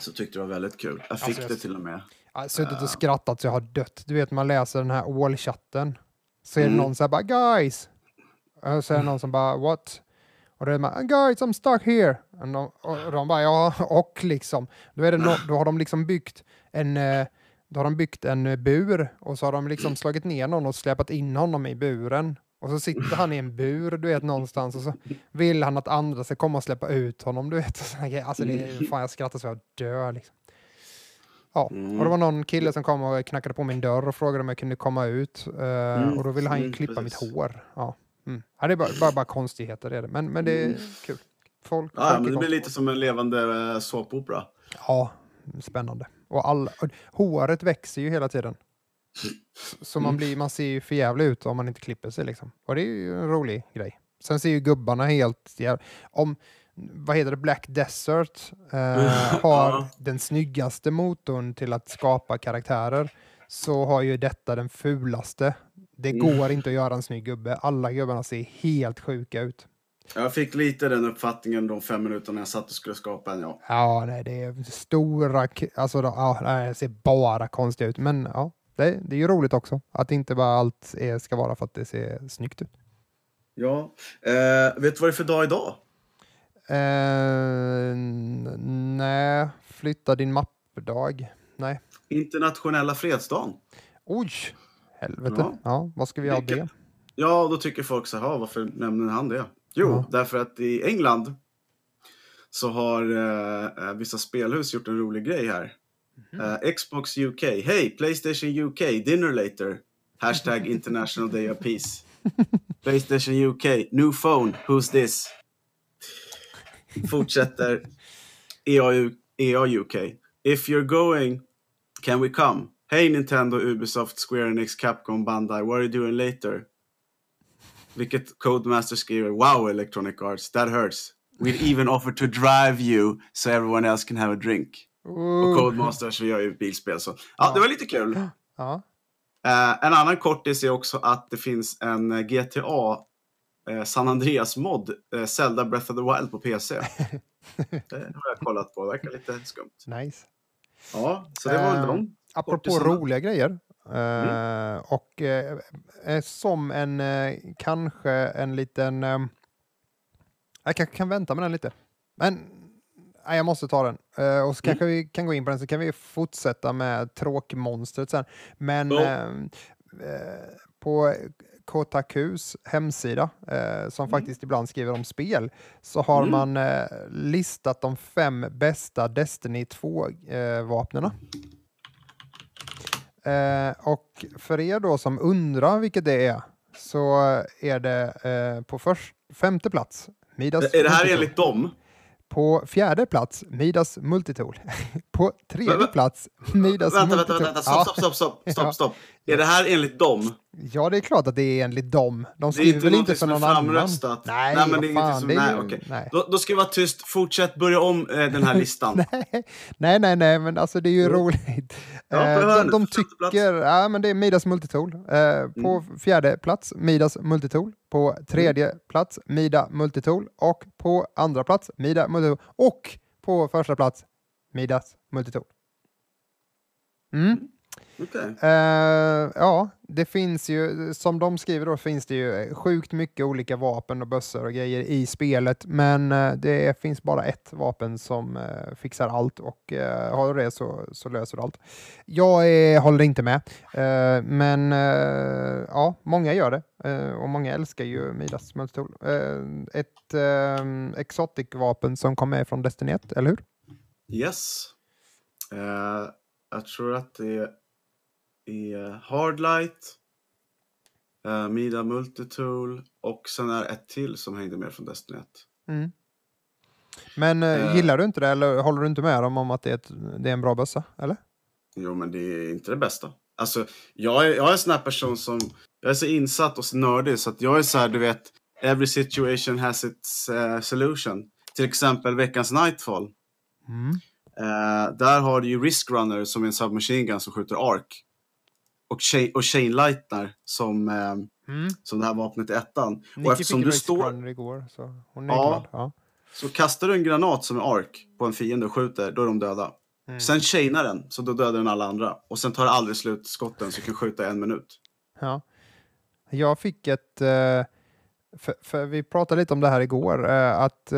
Så tyckte det var väldigt kul. Jag fick Alltså, det till och med. Jag har suttit Ja. och skrattat så jag har dött. Du vet man läser den här all-chatten. Så är det Mm. någon som bara guys. Och så är det någon som bara what? Och då är bara guys I'm stuck here. Och de, och de bara ja och liksom. Då, är det no, då har de liksom byggt en eh, då har de byggt en eh, bur och så har de liksom slagit ner någon och släpat in honom i buren. Och så sitter han i en bur, du vet, någonstans och så vill han att andra ska komma och släppa ut honom, du vet. Alltså det är, fan jag skrattar så jag dör liksom. Ja, Mm. och det var någon kille som kom och knackade på min dörr och frågade om jag kunde komma ut. Mm, Och då ville han ju mm, klippa mitt hår. Ja. Mm. Ja, det är bara, bara, bara konstigheter, det är det. Men, men det är Mm. kul. Folk, Ja, folk men det blir lite som en levande eh, såpopera. Ja, spännande. Och, alla, och håret växer ju hela tiden. Så- man, Mm. blir, man ser ju för jävligt ut om man inte klipper sig. Liksom. Och det är ju en rolig grej. Sen ser ju gubbarna helt... jäv- Om, vad heter det? Black Desert eh, har Ja. den snyggaste motorn till att skapa karaktärer så har ju detta den fulaste. Det Mm. går inte att göra en snygg gubbe. Alla gubbarna ser helt sjuka ut. Jag fick lite den uppfattningen de fem minuterna jag satt och skulle skapa en, ja. Ja, nej, det är stora... Alltså, ja, nej, det ser bara konstigt ut. Men ja, det, det är ju roligt också. Att inte bara allt är, ska vara för att det ser snyggt ut. Ja. Eh, vet du vad det är för dag idag? Eh, nej, flytta din mappdag. Nej. Internationella fredsdagen. Oj! Helvete. Ja, Ja. vad ska vi ha av det? Ja, då tycker folk så här, "Ja, varför nämner han det? Jo, Ja. därför att i England så har eh, eh, vissa spelhus gjort en rolig grej här. Mhm. Eh, Xbox UK. Hey, Playstation UK, dinner later. Hashtag International Day of Peace. Playstation UK, new phone, who's this? Fortsätter EA, EA UK. If you're going, can we come? Hey Nintendo, Ubisoft, Square Enix, Capcom, Bandai, what are you doing later? Vilket Codemaster skriver, wow Electronic Arts, that hurts. We'd even offer to drive you so everyone else can have a drink. Och Ooh. Codemasters, vi gör ju bilspel så. Ja, det var lite kul. Ja. Eh, en annan kortis är också att det finns en eh, GTA eh, San Andreas-mod, eh, Zelda Breath of the Wild på PC. det har jag kollat på, det verkar lite skumt. Nice. Ja, så det var väl Eh, de. Apropå roliga grejer. eh, Och eh, eh, som en, eh, kanske en liten... eh, jag kanske kan vänta med den lite. Men nej, jag måste ta den. Eh, och så kanske vi kan gå in på den så kan vi fortsätta med tråkmonstret sen. Men Ja. eh, eh, på Kotakus hemsida, eh, som faktiskt ibland skriver om spel, så har Mm. man eh, listat de fem bästa Destiny 2-vapnena. Eh, och för er då som undrar vilket det är, så är det eh, på först, femte plats Midas Är det här Multitool. enligt dem? På fjärde plats Midas Multitool. på tredje plats Midas Vänta, vänta, Multitool. vänta, Ja. stopp, stopp, stopp, stopp, stopp, stopp. Är det här enligt dem? Ja, det är klart att det är enligt dem. De Det är skriver inte väl inte för någon annan? framröstat. Nej, Nej, men det är fan, som... det är Nej, ju- okej. nej. Då, då ska vi vara tyst. Fortsätt, börja om eh, den här listan. nej, nej, nej, men alltså det är ju Jo. roligt. Ja, Eh, de, de tycker, ja men det är Midas Multitool. Eh, på Mm. fjärde plats Midas Multitool. På tredje plats Mida Multitool. Och på andra plats Mida Multitool. Och på första plats Midas Multitool. Mm. Okej. Eh, ja, det finns ju, som de skriver då, finns det ju sjukt mycket olika vapen och bössor och grejer i spelet, men eh, det finns bara ett vapen som eh, fixar allt och uh, har du det så, så löser du allt. Jag är, håller inte med, men ja, många gör det och många älskar ju Midas Multitool. Uh, ett uh, exotic-vapen som kom med från Destiny 1, eller hur? Yes. Jag tror att det är Hardlight, uh, Mida Multitool och sen är ett till som hängde med från Destiny 1. Mm. Men eh, Eh. gillar du inte det eller håller du inte med dem om att det är, ett, det är en bra bössa? Eller? Jo, men det är inte det bästa. Alltså, jag är, jag är en sån här person som... Jag är så insatt och så nördig så att jag är så här, du vet... Every situation has its eh, solution. Till exempel veckans Nightfall. Mm. Eh, där har du ju Risk Runner som är en submachine gun som skjuter ark. Och, Chain, och Chain Lightner som, eh, Mm. som det här vapnet i ettan. Nicky och eftersom du står... Igår, så hon är Ja. glad. Ja. Så kastar du en granat som är ark på en fiende och skjuter, då är de döda. Mm. Sen chainar den, så då dödar den alla andra. Och sen tar det aldrig slut skotten, så du kan skjuta en minut. Ja. Jag fick ett, eh, för, för vi pratade lite om det här igår, eh, att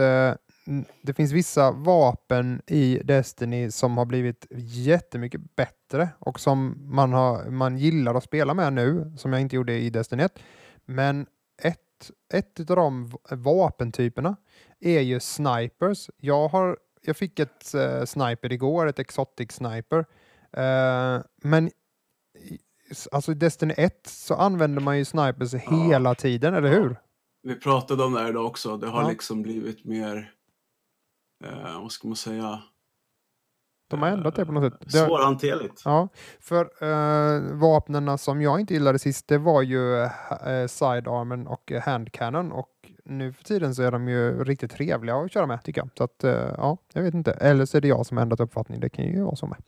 det finns vissa vapen i Destiny som har blivit jättemycket bättre och som man, har, man gillar att spela med nu, som jag inte gjorde i Destiny 1. Men ett, ett av de vapentyperna är ju snipers. Jag, har, jag fick ett eh, sniper igår, ett exotic sniper. Eh, men alltså i Destiny 1 så använder man ju snipers hela tiden, eller hur? Vi pratade om det här idag också. Det har Ja. liksom blivit mer, eh, vad ska man säga, De har ändrat det på något sätt. Det, svårhanterligt. ja, för uh, vapnena som jag inte gillade sist, det var ju uh, sidearmen och handcannon och nu för tiden så är de ju riktigt trevliga att köra med tycker jag. Så att, eh, ja, jag vet inte. Eller så är det jag som har ändrat uppfattning. Det kan ju vara så med.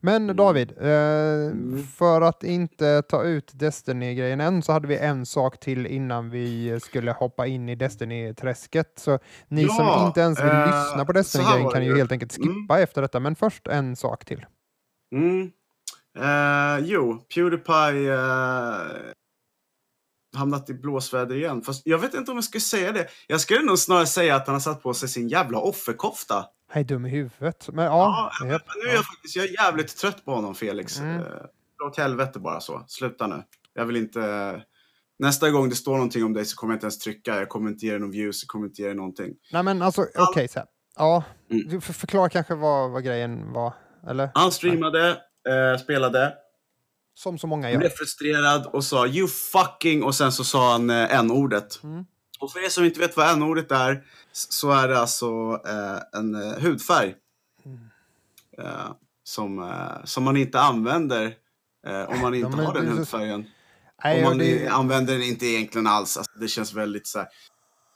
Men Mm. David, eh, Mm. för att inte ta ut Destiny-grejen än så hade vi en sak till innan vi skulle hoppa in i Destiny-träsket. Så ni Ja, som inte ens vill eh, lyssna på Destiny-grejen kan ju helt enkelt Mm. skippa efter detta. Men först en sak till. Mm. Eh, jo, Pewdiepie eh, hamnat i blåsväder igen. Fast jag vet inte om jag ska säga det. Jag skulle nog snarare säga att han har satt på sig sin jävla offerkofta. Jag är dum i huvudet. Men ja, Ja, Men nu är jag faktiskt jag är jävligt trött på honom, Felix. Mm. Mm. Dra åt helvete bara så. Sluta nu. Jag vill inte... Nästa gång det står någonting om dig så kommer jag inte ens trycka. Jag kommer inte ge dig någon views, jag kommer inte ge dig någonting. Nej men alltså, okej så här. Ja, Mm. förklara kanske vad, vad grejen var. Eller? Han streamade, eh, spelade, Som så många blev gör. frustrerad och sa you fucking och sen så sa han eh, n-ordet. Mm. Och för er som inte vet vad n-ordet är så är det alltså eh, en eh, hudfärg. Mm. Eh, som, eh, som man inte använder eh, om man inte har den hudfärgen. Nej, och man det- använder den inte egentligen alls. Alltså, det känns väldigt så här.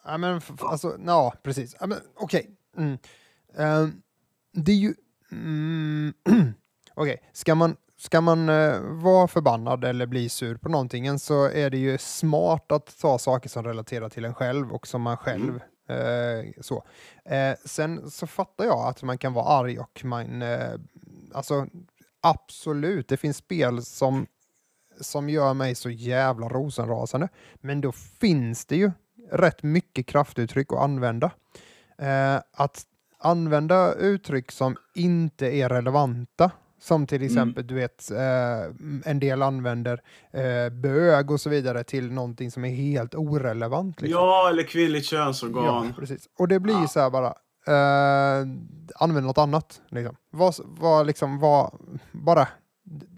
Ja, men alltså, ja, precis. Ja, men, Okej. Mm. Ehm, det är ju... Mm, Okej, ska man, ska man eh, vara förbannad eller bli sur på någonting så är det ju smart att ta saker som relaterar till en själv och som man själv eh, så. Eh, sen så fattar jag att man kan vara arg och man... Eh, alltså, absolut, det finns spel som som gör mig så jävla rosenrasande. Men då finns det ju rätt mycket kraftuttryck att använda. Eh, att använda uttryck som inte är relevanta, som till exempel du vet eh, en del använder eh, bög och så vidare till någonting som är helt orelevant. Liksom. Ja, eller kvinnligt könsorgan. Ja, precis. Och det blir ju Ja. så här bara, eh, använd något annat. Liksom. Vad, vad liksom, vad, bara,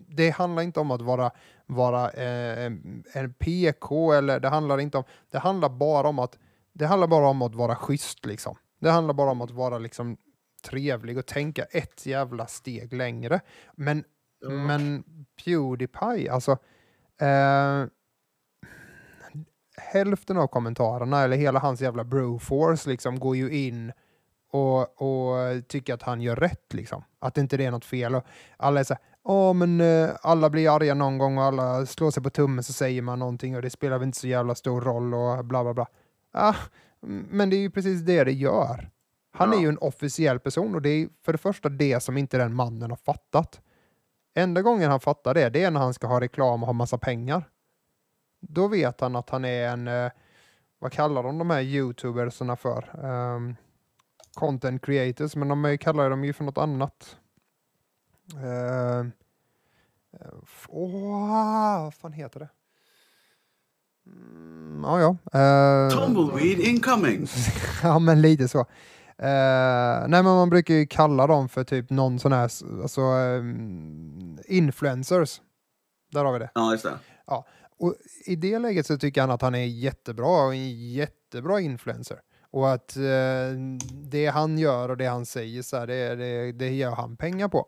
det handlar inte om att vara, vara eh, en- en PK eller det handlar inte om, det handlar bara om att, det handlar bara om att vara schysst liksom. Det handlar bara om att vara liksom trevlig och tänka ett jävla steg längre. Men, Ja. men Pewdiepie, alltså eh, hälften av kommentarerna, eller hela hans jävla broforce, liksom, går ju in och, och tycker att han gör rätt. Liksom. Att inte det är något fel. Och alla är så här, "Ja, men eh, alla blir arga någon gång och alla slår sig på tummen så säger man någonting och det spelar väl inte så jävla stor roll och bla bla bla. Ah, mm, men det är ju precis det det gör. Han Ja. är ju en officiell person och det är för det första det som inte den mannen har fattat. Enda gången han fattar det, det är när han ska ha reklam och ha massa pengar. Då vet han att han är en, eh, vad kallar de de här youtubersarna för? Ehm, content creators, men de kallar dem ju för något annat. F- Åh, vad fan heter det? Mm, ja, ja. eh, Tumbleweed incoming! ja, men lite så. Eh, nej, men man brukar ju kalla dem för typ någon sån här, alltså ehm, influencers. Där har vi det. Ja, just det. Och i det läget så tycker han att han är jättebra och en jättebra influencer. Och att eh, det han gör och det han säger så här, det, det, det gör han pengar på.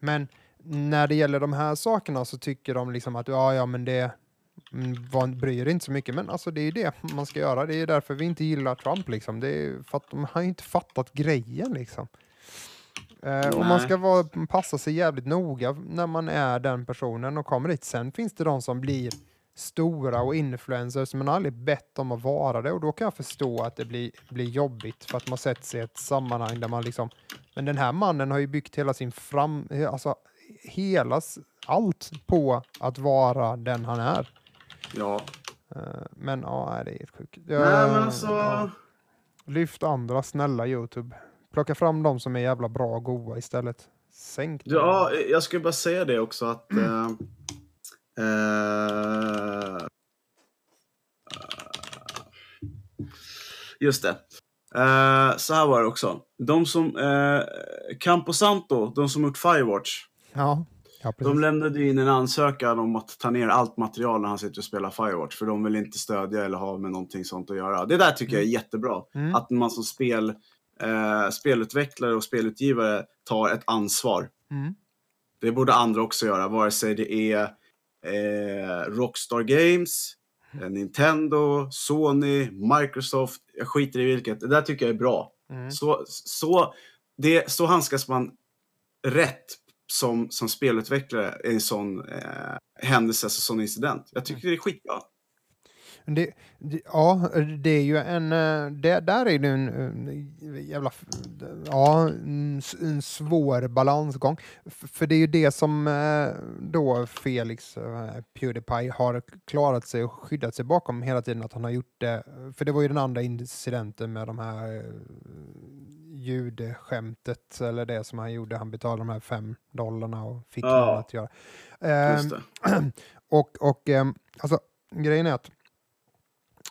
Men när det gäller de här sakerna så tycker de liksom att ja, ja, men det var- bryr inte så mycket. Men alltså det är ju det man ska göra. Det är därför vi inte gillar Trump liksom. Det är för att de har ju inte fattat grejen liksom. Eh, och man ska vara, passa sig jävligt noga när man är den personen och kommer dit. Sen finns det de som blir stora och influencers men aldrig bett om att vara det och då kan jag förstå att det blir, blir jobbigt för att man sätter sig i ett sammanhang där man liksom men den här mannen har ju byggt hela sin fram, alltså hela, allt på att vara den han är. Ja. Eh, Men ja, det är helt sjukt. Nej, men alltså... Ja. Lyft andra, snälla Youtube. Plocka fram de som är jävla bra och goa istället. Sänk dem. Ja, jag skulle bara säga det också att... Eh, eh, just det. Eh, så här var det också. De som... Eh, Camposanto, de som gjort Firewatch. Ja, ja. De lämnade in en ansökan om att ta ner allt material när han sitter och spelar Firewatch. För de vill inte stödja eller ha med någonting sånt att göra. Det där tycker jag är jättebra. Mm. Att man som spel, eh, spelutvecklare och spelutgivare tar ett ansvar. Mm. Det borde andra också göra, vare sig det är eh, Rockstar Games, eh, Nintendo, Sony, Microsoft. Jag skiter i vilket. Det där tycker jag är bra. Mm. Så, så, det, så handskas man rätt som, som spelutvecklare en sån eh, händelse, alltså sån incident. Jag tycker det är skitbra. Det, det, ja, det är ju en... eh, Det, där är det en, en jävla... Ja, en, svår balansgång. F- För det är ju det som eh, då Felix eh, Pewdiepie har klarat sig och skyddat sig bakom hela tiden. Att han har gjort det. För det var ju den andra incidenten med de här eh, ljudskämtet eller det som han gjorde. Han betalade de här fem dollarna och fick Ja. någon att göra. Ehm, och, och ehm, alltså, grejen är att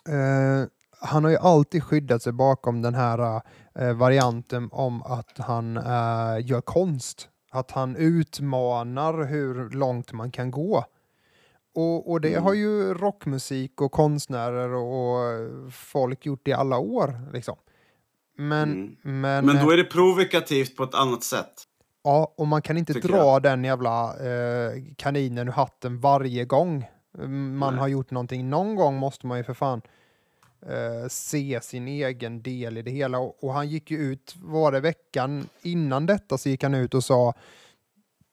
eh, han har ju alltid skyddat sig bakom den här eh, varianten om att han eh, gör konst. Att han utmanar hur långt man kan gå. Och, och det Mm. har ju rockmusik och konstnärer och, och folk gjort i alla år. Liksom. Men, Mm. men, Men då är det provokativt på ett annat sätt. Ja, och man kan inte dra den jävla eh, kaninen ur hatten varje gång man Nej. har gjort någonting. Någon gång måste man ju för fan eh, se sin egen del i det hela. Och, och han gick ju ut, var det veckan innan detta så gick han ut och sa,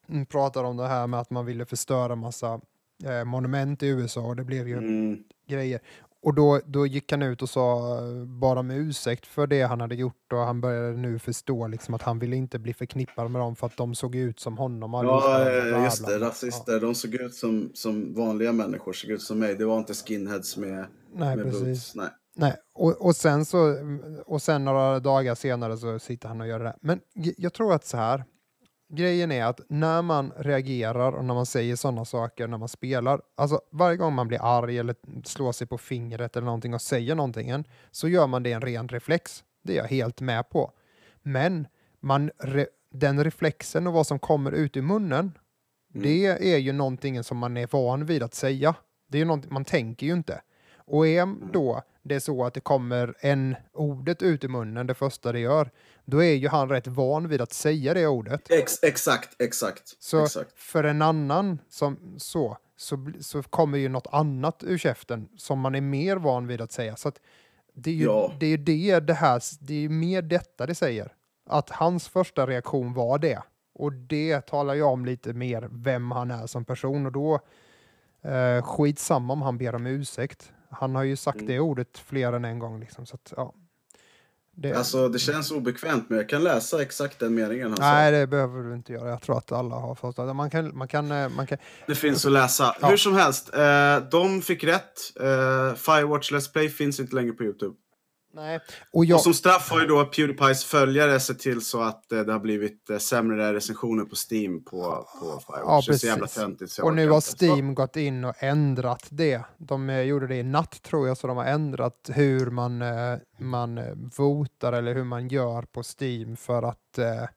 mm, pratade om det här med att man ville förstöra massa eh, monument i USA och det blev ju Mm. grejer. Och då, då gick han ut och sa bara med ursäkt för det han hade gjort och han började nu förstå liksom att han ville inte bli förknippad med dem för att de såg ut som honom. Ja, eh, just det. Rasister. De såg ut som, som vanliga människor, såg ut som mig. Det var inte skinheads med, Nej, med precis. boots. Nej. Nej, och, och, sen så, och sen några dagar senare så sitter han och gör det där. Men jag tror att så här, grejen är att när man reagerar och när man säger sådana saker när man spelar, alltså varje gång man blir arg eller slår sig på fingret eller någonting och säger någonting, så gör man det en ren reflex. Det är jag helt med på. Men man re, den reflexen och vad som kommer ut ur munnen, Mm. det är ju någonting som man är van vid att säga. Det är ju man tänker ju inte. Och är då det är så att det kommer en ordet ut ur munnen, det första det gör, då är ju han rätt van vid att säga det ordet. Ex, exakt, exakt. Så exakt. för en annan som så, så, så kommer ju något annat ur käften som man är mer van vid att säga. Så att det är ju Ja. det, är det, det här, det är mer detta det säger. Att hans första reaktion var det. Och det talar ju om lite mer vem han är som person och då eh, skitsamma om han ber om ursäkt. Han har ju sagt Mm. det ordet fler än en gång liksom. Så att, ja. Det, Alltså, det känns obekvämt, men jag kan läsa exakt den meningen han nej, sa. det behöver du inte göra. Jag tror att alla har förstått. Man kan, man kan, eh, man kan, Det finns att läsa. Ja. Hur som helst, eh, de fick rätt. Eh, Firewatch Let's Play finns inte längre på YouTube. Nej. Och jag, Och som straff har ju då Pewdiepies följare sett till så att eh, det har blivit eh, sämre recensioner på Steam på, på Firewatch. det är så jävla precis. töntigt. så Och nu har. Steam gått in och ändrat det. De eh, gjorde det i natt tror jag, så de har ändrat hur man, eh, man eh, votar eller hur man gör på Steam för att eh, eh,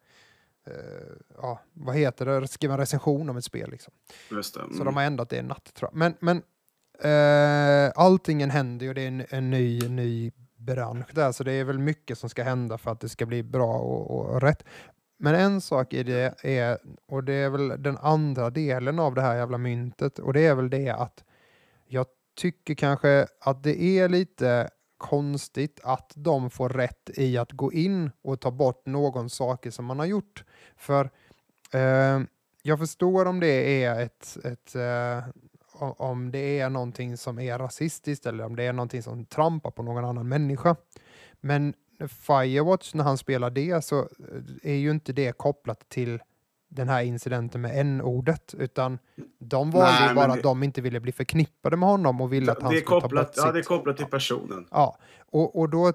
ja, vad heter det, skriva en recension om ett spel. Liksom. Det. Så Mm. de har ändrat det i natt tror jag. Men, men alltingen händer ju, det är en, en ny, ny bransch där, så det är väl mycket som ska hända för att det ska bli bra och, och rätt. Men en sak i det är, och det är väl den andra delen av det här jävla myntet, och det är väl det att jag tycker kanske att det är lite konstigt att de får rätt i att gå in och ta bort någon saker som man har gjort. För eh, jag förstår om det är ett, ett eh, om det är någonting som är rasistiskt eller om det är någonting som trampar på någon annan människa. Men Firewatch, när han spelar det så eh, är ju inte det kopplat till den här incidenten med n-ordet, utan de valde Nej, ju bara det- att de inte ville bli förknippade med honom och ville att han skulle ta kopplat, bort ja, det är sitt. kopplat till personen. Ja, och, och då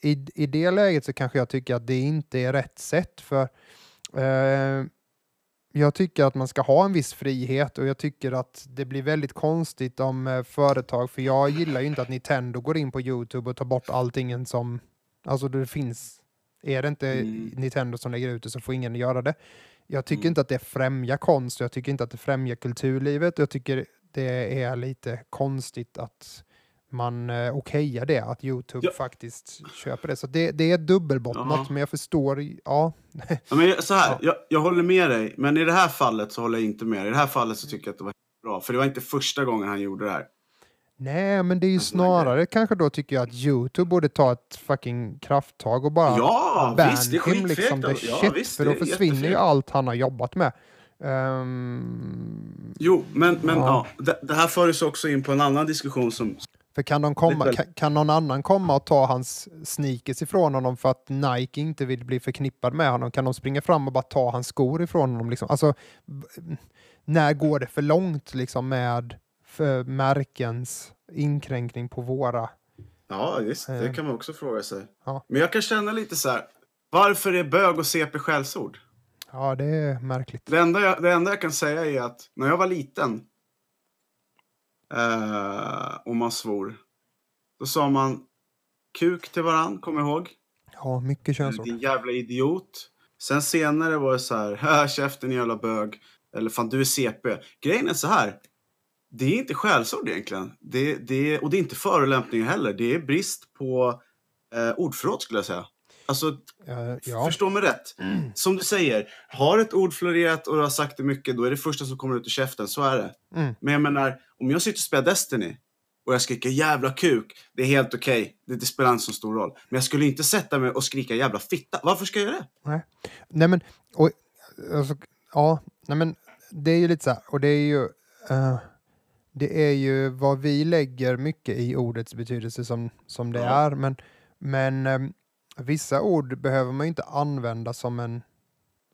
i, i det läget så kanske jag tycker att det inte är rätt sätt för eh, jag tycker att man ska ha en viss frihet och jag tycker att det blir väldigt konstigt om eh, företag, för jag gillar ju inte att Nintendo går in på Youtube och tar bort allting som, alltså det finns, är det inte Mm. Nintendo som lägger ut det så får ingen göra det. Jag tycker Mm. inte att det främjar konst, jag tycker inte att det främjar kulturlivet, jag tycker det är lite konstigt att man eh, okejar det, att Youtube Ja. faktiskt köper det. Så det, det är dubbelbottnat, men jag förstår, ja. Ja, men så här, Ja. jag, jag håller med dig, men i det här fallet så håller jag inte med. I det här fallet så tycker jag att det var bra, för det var inte första gången han gjorde det här. Nej, men det är ju Alltså, snarare kanske då tycker jag att Youtube borde ta ett fucking krafttag och bara Ja, ban visst, det är him liksom the Ja, shit, visst, för då försvinner ju allt han har jobbat med. Ehm, Jo, men, men Ja. ja. det, det här för oss också in på en annan diskussion som... för kan, de komma, kan, kan någon annan komma och ta hans sneakers ifrån honom för att Nike inte vill bli förknippad med honom? Kan de springa fram och bara ta hans skor ifrån honom? Liksom? Alltså, när går det för långt liksom, med för märkens inkränkning på våra Ja, visst, det Eh. kan man också fråga sig. Ja. Men jag kan känna lite så här, varför är bög och CP skällsord? Ja, det är märkligt. Det enda, jag, det enda jag kan säga är att när jag var liten eh, och man svor, då sa man kuk till varann, kommer du ihåg? Ja, mycket könsord. Din jävla idiot. Sen senare var det så här, hö käften jävla bög. Eller fan du är CP. Grejen är så här. Det är inte skällsord egentligen. Det, det, och det är inte förolämpningar heller. Det är brist på eh, ordförråd skulle jag säga. Alltså, Eh, ja. förstå mig rätt. Som du säger, har ett ord florerat och du har sagt det mycket, då är det första som kommer ut ur käften. Så är det. Mm. Men jag menar, om jag sitter och spelar Destiny och jag skriker jävla kuk, det är helt okej. Det, det spelar inte så stor roll. Men jag skulle inte sätta mig och skrika jävla fitta. Varför ska jag göra det? Nej men, och, alltså, ja, nej men det är ju lite så här, och det är ju, eh, det är ju vad vi lägger mycket i ordets betydelse som, som det Ja. är, men, men ehm, vissa ord behöver man ju inte använda som en,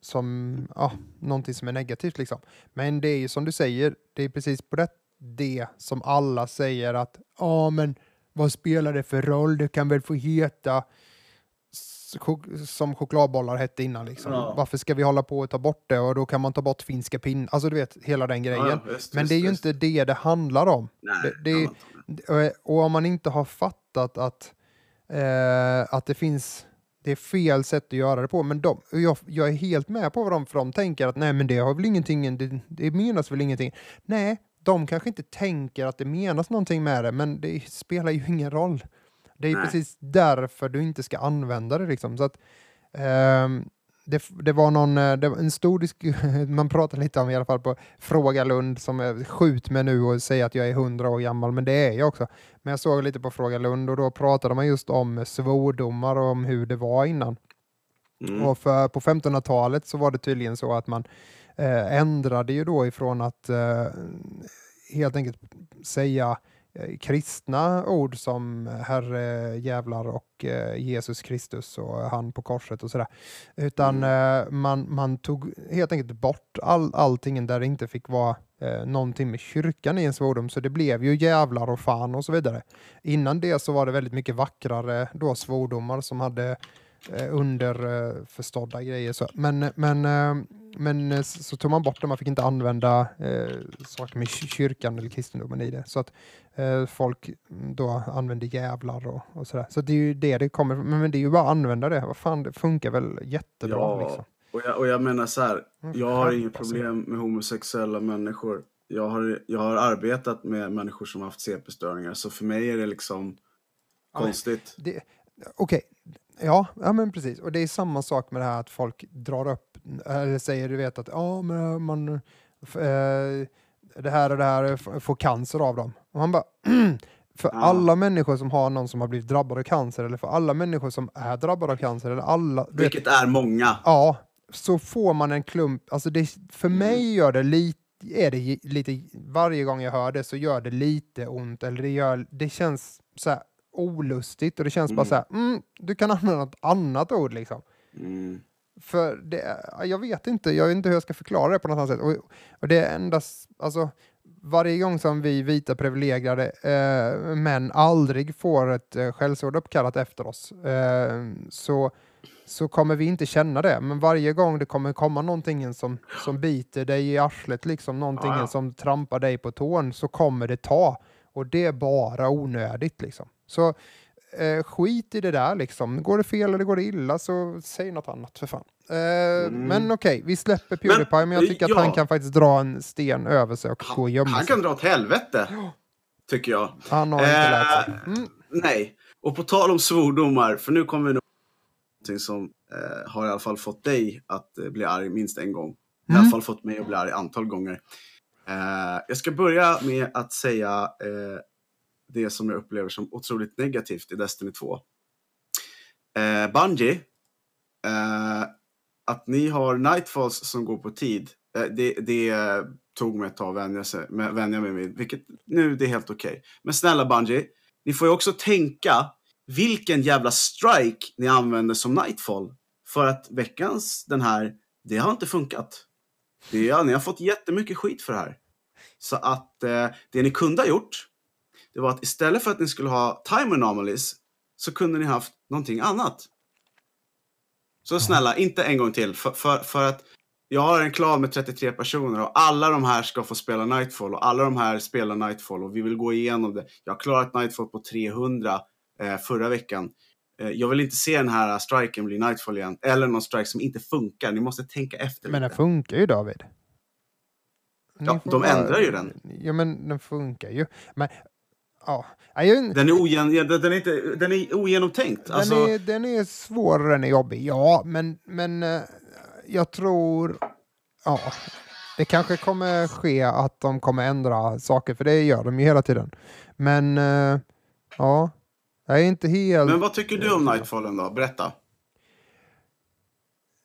som, ja, någonting som är negativt liksom. Men det är ju som du säger, det är precis på det, det som alla säger att, ja men vad spelar det för roll, det kan väl få heta som chokladbollar hette innan. Liksom. Ja. Varför ska vi hålla på och ta bort det och då kan man ta bort finska pinnar. Alltså du vet, hela den grejen. Ja, visst, Men det är ju visst. inte det det handlar om. Nej, det- det är- och om man inte har fattat att, eh, att det finns det är fel sätt att göra det på. Men de, jag, jag är helt med på vad de, för de tänker att nej men det har väl ingenting, det, det menas väl ingenting. Nej, de kanske inte tänker att det menas någonting med det, men det spelar ju ingen roll. Det är Nej. precis därför du inte ska använda det. Liksom. Så att, ehm, det, det var någon, eh, det var en stor diskussion, man pratar lite om i alla fall på Fråga Lund som är skjut mig nu och säger att jag är 100 år gammal, men det är jag också. Men jag såg lite på Fråga Lund och då pratade man just om svordomar och om hur det var innan. Mm. Och för, på 1500-talet så var det tydligen så att man eh, ändrade ju då ifrån att eh, helt enkelt säga kristna ord som herre, jävlar och eh, Jesus Kristus och han på korset och sådär. Utan eh, man, man tog helt enkelt bort all, allting där det inte fick vara eh, någonting med kyrkan i en svordom. Så det blev ju jävlar och fan och så vidare. Innan det så var det väldigt mycket vackrare då svordomar som hade eh, underförstådda grejer. Så. Men, men, eh, men eh, så tog man bort det, man fick inte använda eh, saker med ky- kyrkan eller kristendomen i det. Så att eh, folk då använde jävlar och, och sådär. Så det är ju det det kommer men, men det är ju bara att använda det. Vad fan, det funkar väl jättebra Ja, liksom. och jag, och jag menar så här, Mm, jag har inget problem med homosexuella människor. Jag har, jag har arbetat med människor som har haft CP-störningar, så för mig är det liksom konstigt. Okej, ja, ja men precis. Och det är samma sak med det här att folk drar upp, eller säger du vet att ja, men man, f- eh, det här och det här får cancer av dem. Och man bara, för Ja. alla människor som har någon som har blivit drabbad av cancer, eller för alla människor som är drabbade av cancer, eller alla, du vet, Vilket är många. ja, så får man en klump, alltså det, för Mm. mig gör det lite, är det lite, varje gång jag hör det så gör det lite ont, eller det, gör, det känns så här olustigt och det känns bara Mm. så här, mm, du kan använda något annat ord liksom. Mm. För det, jag vet inte, jag vet inte hur jag ska förklara det på något annat sätt. Och, och det är endast, alltså varje gång som vi vita privilegierade eh, män aldrig får ett eh, skällsord uppkallat efter oss eh, så, så kommer vi inte känna det. Men varje gång det kommer komma någonting som, som biter dig i arslet, liksom någonting Ja, ja. som trampar dig på tån, så kommer det ta. Och det är bara onödigt liksom. Så eh, skit i det där liksom. Går det fel eller går det illa så säg något annat för fan. Eh, Men okej, vi släpper Pewdiepie, men, jag tycker att ja. han kan faktiskt dra en sten över sig och gå och gömma Han sig. kan dra åt helvete, tycker jag. Han har inte Eh, lärt sig. Mm. Nej, och på tal om svordomar, för nu kommer vi nog någonting som eh, har i alla fall fått dig att eh, bli arg minst en gång. I Mm. alla fall fått mig att bli arg antal gånger. Eh, jag ska börja med att säga eh, det som jag upplever som otroligt negativt i Destiny 2. Eh, Bungie, eh, att ni har Nightfalls som går på tid, eh, det, det tog mig ett tag att vänja, sig, vänja mig vid, vilket nu det är helt okej. Men snälla Bungie, ni får ju också tänka vilken jävla strike ni använder som Nightfall. För att veckans, den här, det har inte funkat. Det ja, ni har fått jättemycket skit för det här. Så att eh, det ni kunde ha gjort, det var att istället för att ni skulle ha time anomalies så kunde ni haft någonting annat. Så snälla, inte en gång till. För, för, för att jag har en klan med 33 personer och alla de här ska få spela Nightfall och alla de här spelar Nightfall och vi vill gå igenom det. Jag har klarat Nightfall på 300 eh, förra veckan. Eh, jag vill inte se den här striken bli Nightfall igen. Eller någon strike som inte funkar. Ni måste tänka efter Men den lite. funkar ju David. Ja, de ändrar ju den. Ja, men den funkar ju. Men ja. Den är, ogen, den är, inte, den är ogenomtänkt. Den, Alltså, är, den är svår, den är jobbig, ja, men, men eh, jag tror... Ja, det kanske kommer ske att de kommer ändra saker, för det gör de ju hela tiden. Men eh, ja, jag är inte helt... men vad tycker du om Nightfallen då? Berätta.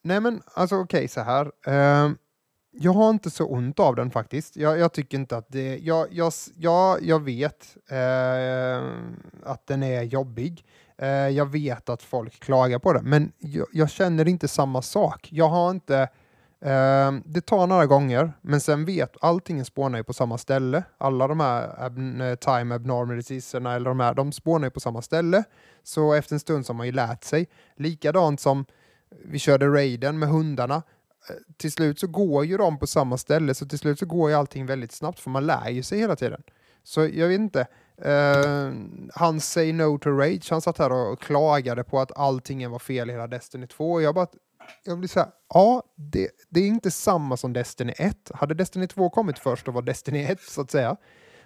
Nej men alltså okej så här. Jag har inte så ont av den faktiskt. Jag, jag tycker inte att det... Jag, jag, jag, jag vet eh, att den är jobbig. Eh, jag vet att folk klagar på den. Men jag, jag känner inte samma sak. Jag har inte... Eh, det tar några gånger, men sen vet allting spånar ju på samma ställe. Alla de här ab, eh, time abnormalitiesarna eller de här, de spånar ju på samma ställe. Så efter en stund så har man ju lärt sig. Likadant som vi körde raiden med hundarna. Till slut så går ju de på samma ställe, så till slut så går ju allting väldigt snabbt, för man lär ju sig hela tiden. Så jag vet inte. Uh, han Say No to Rage, han satt här och klagade på att allting var fel i hela Destiny 2. Och jag bara, jag blir så här, ja, det, det är inte samma som Destiny 1. Hade Destiny 2 kommit först och var Destiny 1 så att säga,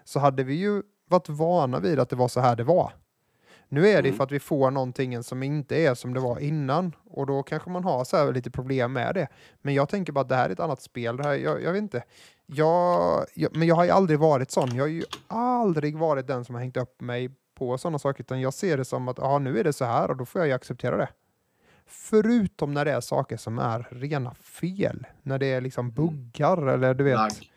så hade vi ju varit vana vid att det var så här det var. Nu är det Mm. för att vi får någonting som inte är som det var innan och då kanske man har så lite problem med det. Men jag tänker bara att det här är ett annat spel. Det här, jag, jag vet inte. Jag, jag, men jag har ju aldrig varit sån. Jag har ju aldrig varit den som har hängt upp mig på sådana saker utan jag ser det som att ah, nu är det så här och då får jag ju acceptera det. Förutom när det är saker som är rena fel. När det är liksom buggar eller du vet Lagg.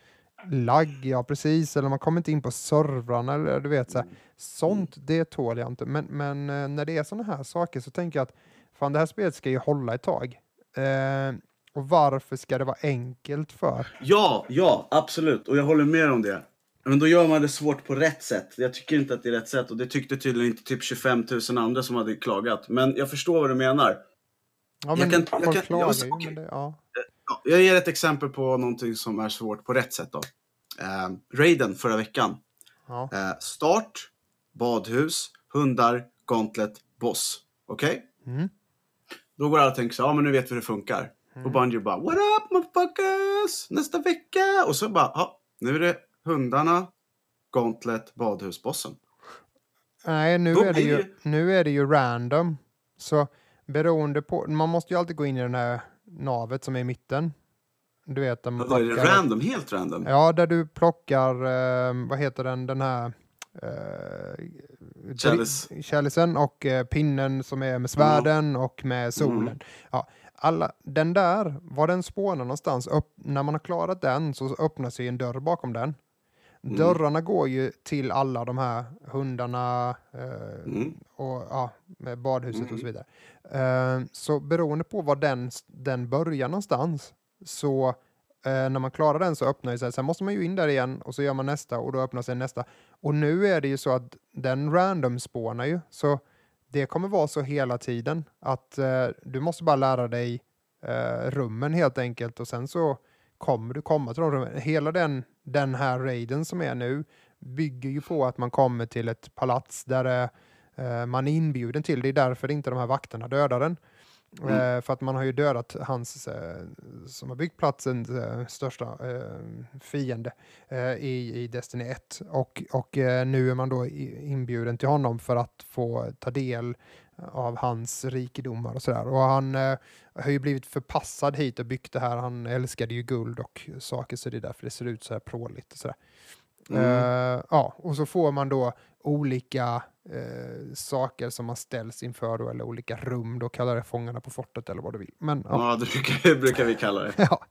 Lagg, ja precis, eller man kommer inte in på servrarna eller du vet så här. Sånt, det tål jag inte. Men, men eh, när det är sådana här saker så tänker jag att fan det här spelet ska ju hålla ett tag. Eh, och varför ska det vara enkelt för? Ja, ja, absolut. Och jag håller med om det. Men då gör man det svårt på rätt sätt. Jag tycker inte att det är rätt sätt. Och det tyckte tydligen inte typ 25 000 andra som hade klagat. Men jag förstår vad du menar. Ja, Jag men kan- jag kan- klagar jag- men det, ja. Ja, jag ger ett exempel på någonting som är svårt på rätt sätt. Då. Eh, Raiden förra veckan. Ja. Eh, start, badhus, hundar, gauntlet, boss. Okej? Mm. Då går alla och tänker så ja men nu vet vi hur det funkar. Och Bungie bara, what up motherfuckers? Nästa vecka! Och så bara, ja, nu är det hundarna, gauntlet, badhus, bossen. Nej, nu Då är, det ju, det- nu är det ju random. Så beroende på, man måste ju alltid gå in i den här navet som är i mitten. Du vet, där Vad är det? Random? Helt random? Ja, där du plockar, eh, vad heter den, den här... Eh, Chalice. och eh, pinnen som är med svärden och med solen. Mm. Ja, alla, den där, var den spånar någonstans, upp, när man har klarat den så öppnar sig en dörr bakom den. Mm. Dörrarna går ju till alla de här hundarna eh, Mm. och ja, badhuset och Mm. så vidare. Eh, så beroende på var den, den börjar någonstans så eh, när man klarar den så öppnar sig. Sen måste man ju in där igen och så gör man nästa och då öppnar sig nästa. Och nu är det ju så att den random spånar ju. Så det kommer vara så hela tiden att eh, du måste bara lära dig eh, rummen helt enkelt och sen så kommer du komma till de rummen. Hela den, den här raiden som är nu bygger ju på att man kommer till ett palats där det, eh, man är inbjuden till. Det är därför inte de här vakterna dödar den. Mm. Eh, för att man har ju dödat hans, eh, som har byggt platsens eh, största eh, fiende eh, i, i Destiny 1. Och, och eh, nu är man då inbjuden till honom för att få ta del av hans rikedomar och sådär. Och han eh, har ju blivit förpassad hit och byggt det här. Han älskade ju guld och saker så det är därför det ser ut så här pråligt och sådär. Mm. Eh, ja, och så får man då olika eh, saker som man ställs inför då, eller olika rum, då kallar det fångarna på fortet eller vad du vill. Men, ja. Ja, det brukar, brukar vi kalla det. Ja,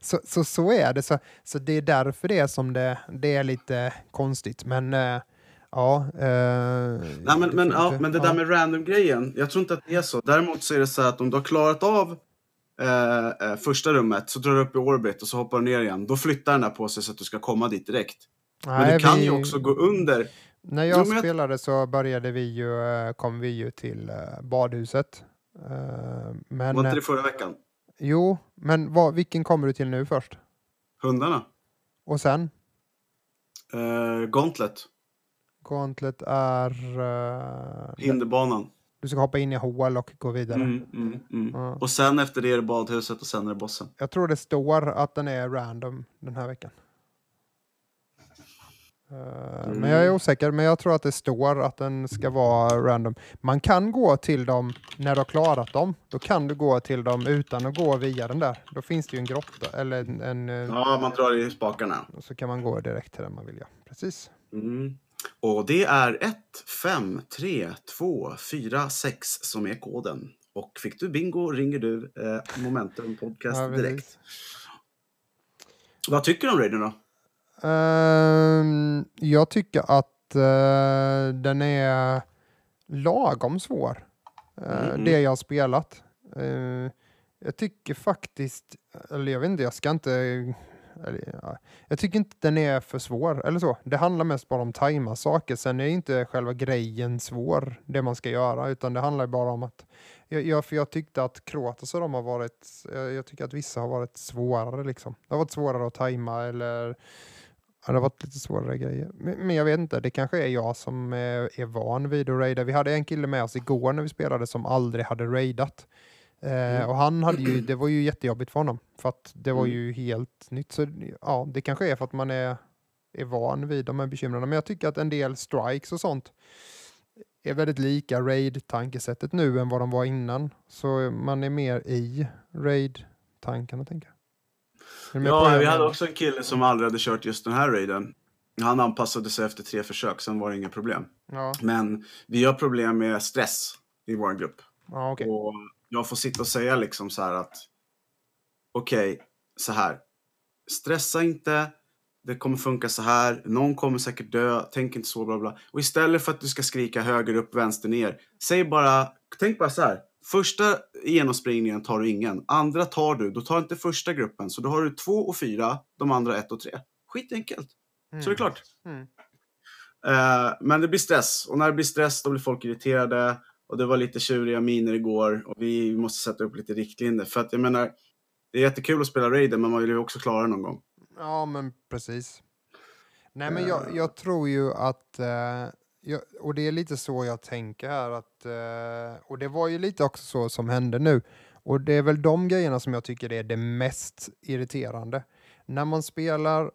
så, så, så är det. Så, så det är därför det är som det, det är lite konstigt. Men eh, ja. Eh, Nej, men, men, ja, men det där med random-grejen, jag tror inte att det är så. Däremot så är det så att om du har klarat av eh, eh, första rummet så drar du upp i orbit och så hoppar du ner igen. Då flyttar den där på sig så att du ska komma dit direkt. Men Nej, du kan vi- ju också gå under. När jag Jo, men jag- spelade så började vi ju, eh, kom vi ju till eh, badhuset. Men, Var inte det förra veckan? jo, men vad, vilken kommer du till nu först? Hundarna? Och sen? Eh, Gauntlet? Gauntlet är... eh, Hinderbanan? du ska hoppa in i hål och gå vidare. Mm, mm, mm. Ja. Och sen efter det är det badhuset och sen är det bossen. Jag tror det står att den är random den här veckan. Mm. Men jag är osäker, men jag tror att det står att den ska vara random. Man kan gå till dem när du har klarat dem. Då kan du gå till dem utan att gå via den där. Då finns det ju en grotta, eller en, en, eh, Ja, man drar i spakarna. så kan man gå direkt till den man vill. Ja. Precis. Mm. Och det är 1, 5, 3, 2, 4, 6 som är koden. Och fick du bingo ringer du eh, Momentum Podcast Ja, direkt. Vad tycker du om Raiden då? Ehm, jag tycker att eh, den är lagom svår. Eh, Mm. Det jag har spelat. Eh, jag tycker faktiskt, eller jag vet inte, jag ska inte... Eller, ja, jag tycker inte den är för svår, eller så. Det handlar mest bara om tajma saker. Sen är inte själva grejen svår, det man ska göra, utan det handlar bara om att... Jag, jag, för jag tyckte att Kroatos och de har varit... Jag, jag tycker att vissa har varit svårare liksom. Det har varit svårare att tajma eller... Ja, det har varit lite svårare grejer. Men, men jag vet inte, det kanske är jag som är, är van vid att raida. Vi hade en kille med oss igår när vi spelade som aldrig hade raidat. Mm. och han hade ju, det var ju jättejobbigt för honom. För att det var Mm. ju helt nytt. Så ja, det kanske är för att man är, är van vid de här bekymren. Men jag tycker att en del strikes och sånt är väldigt lika raid-tankesättet nu än vad de var innan. Så man är mer i raid-tankarna, tänker jag. Ja, vi hade också en kille som aldrig hade kört just den här Raiden. Han anpassade sig efter tre försök, sen var det inga problem. Ja, Men vi har problem med stress i vår grupp. ja okej. Och jag får sitta och säga liksom så här att okej, så här. Stressa inte. Det kommer funka så här. Någon kommer säkert dö. Tänk inte så, bla bla. Och istället för att du ska skrika höger upp, vänster ner. Säg bara, tänk bara så här. Första genomspringningen tar du ingen. Andra tar du. Då tar inte första gruppen. Så då har du två och fyra. De andra ett och tre. Skitenkelt. Så är det klart. Mm. Eh, men det blir stress. Och när det blir stress då blir folk irriterade. Och det var lite tjuriga miner igår. Och vi måste sätta upp lite riktlinjer. För att jag menar, det är jättekul att spela Raiden men man vill ju också klara någon gång. Ja, men precis. Nej, men jag, Eh. jag tror ju att, eh, jag, och det är lite så jag tänker här, att, eh, och det var ju lite också så som hände nu. Och det är väl de grejerna som jag tycker är det mest irriterande. När man spelar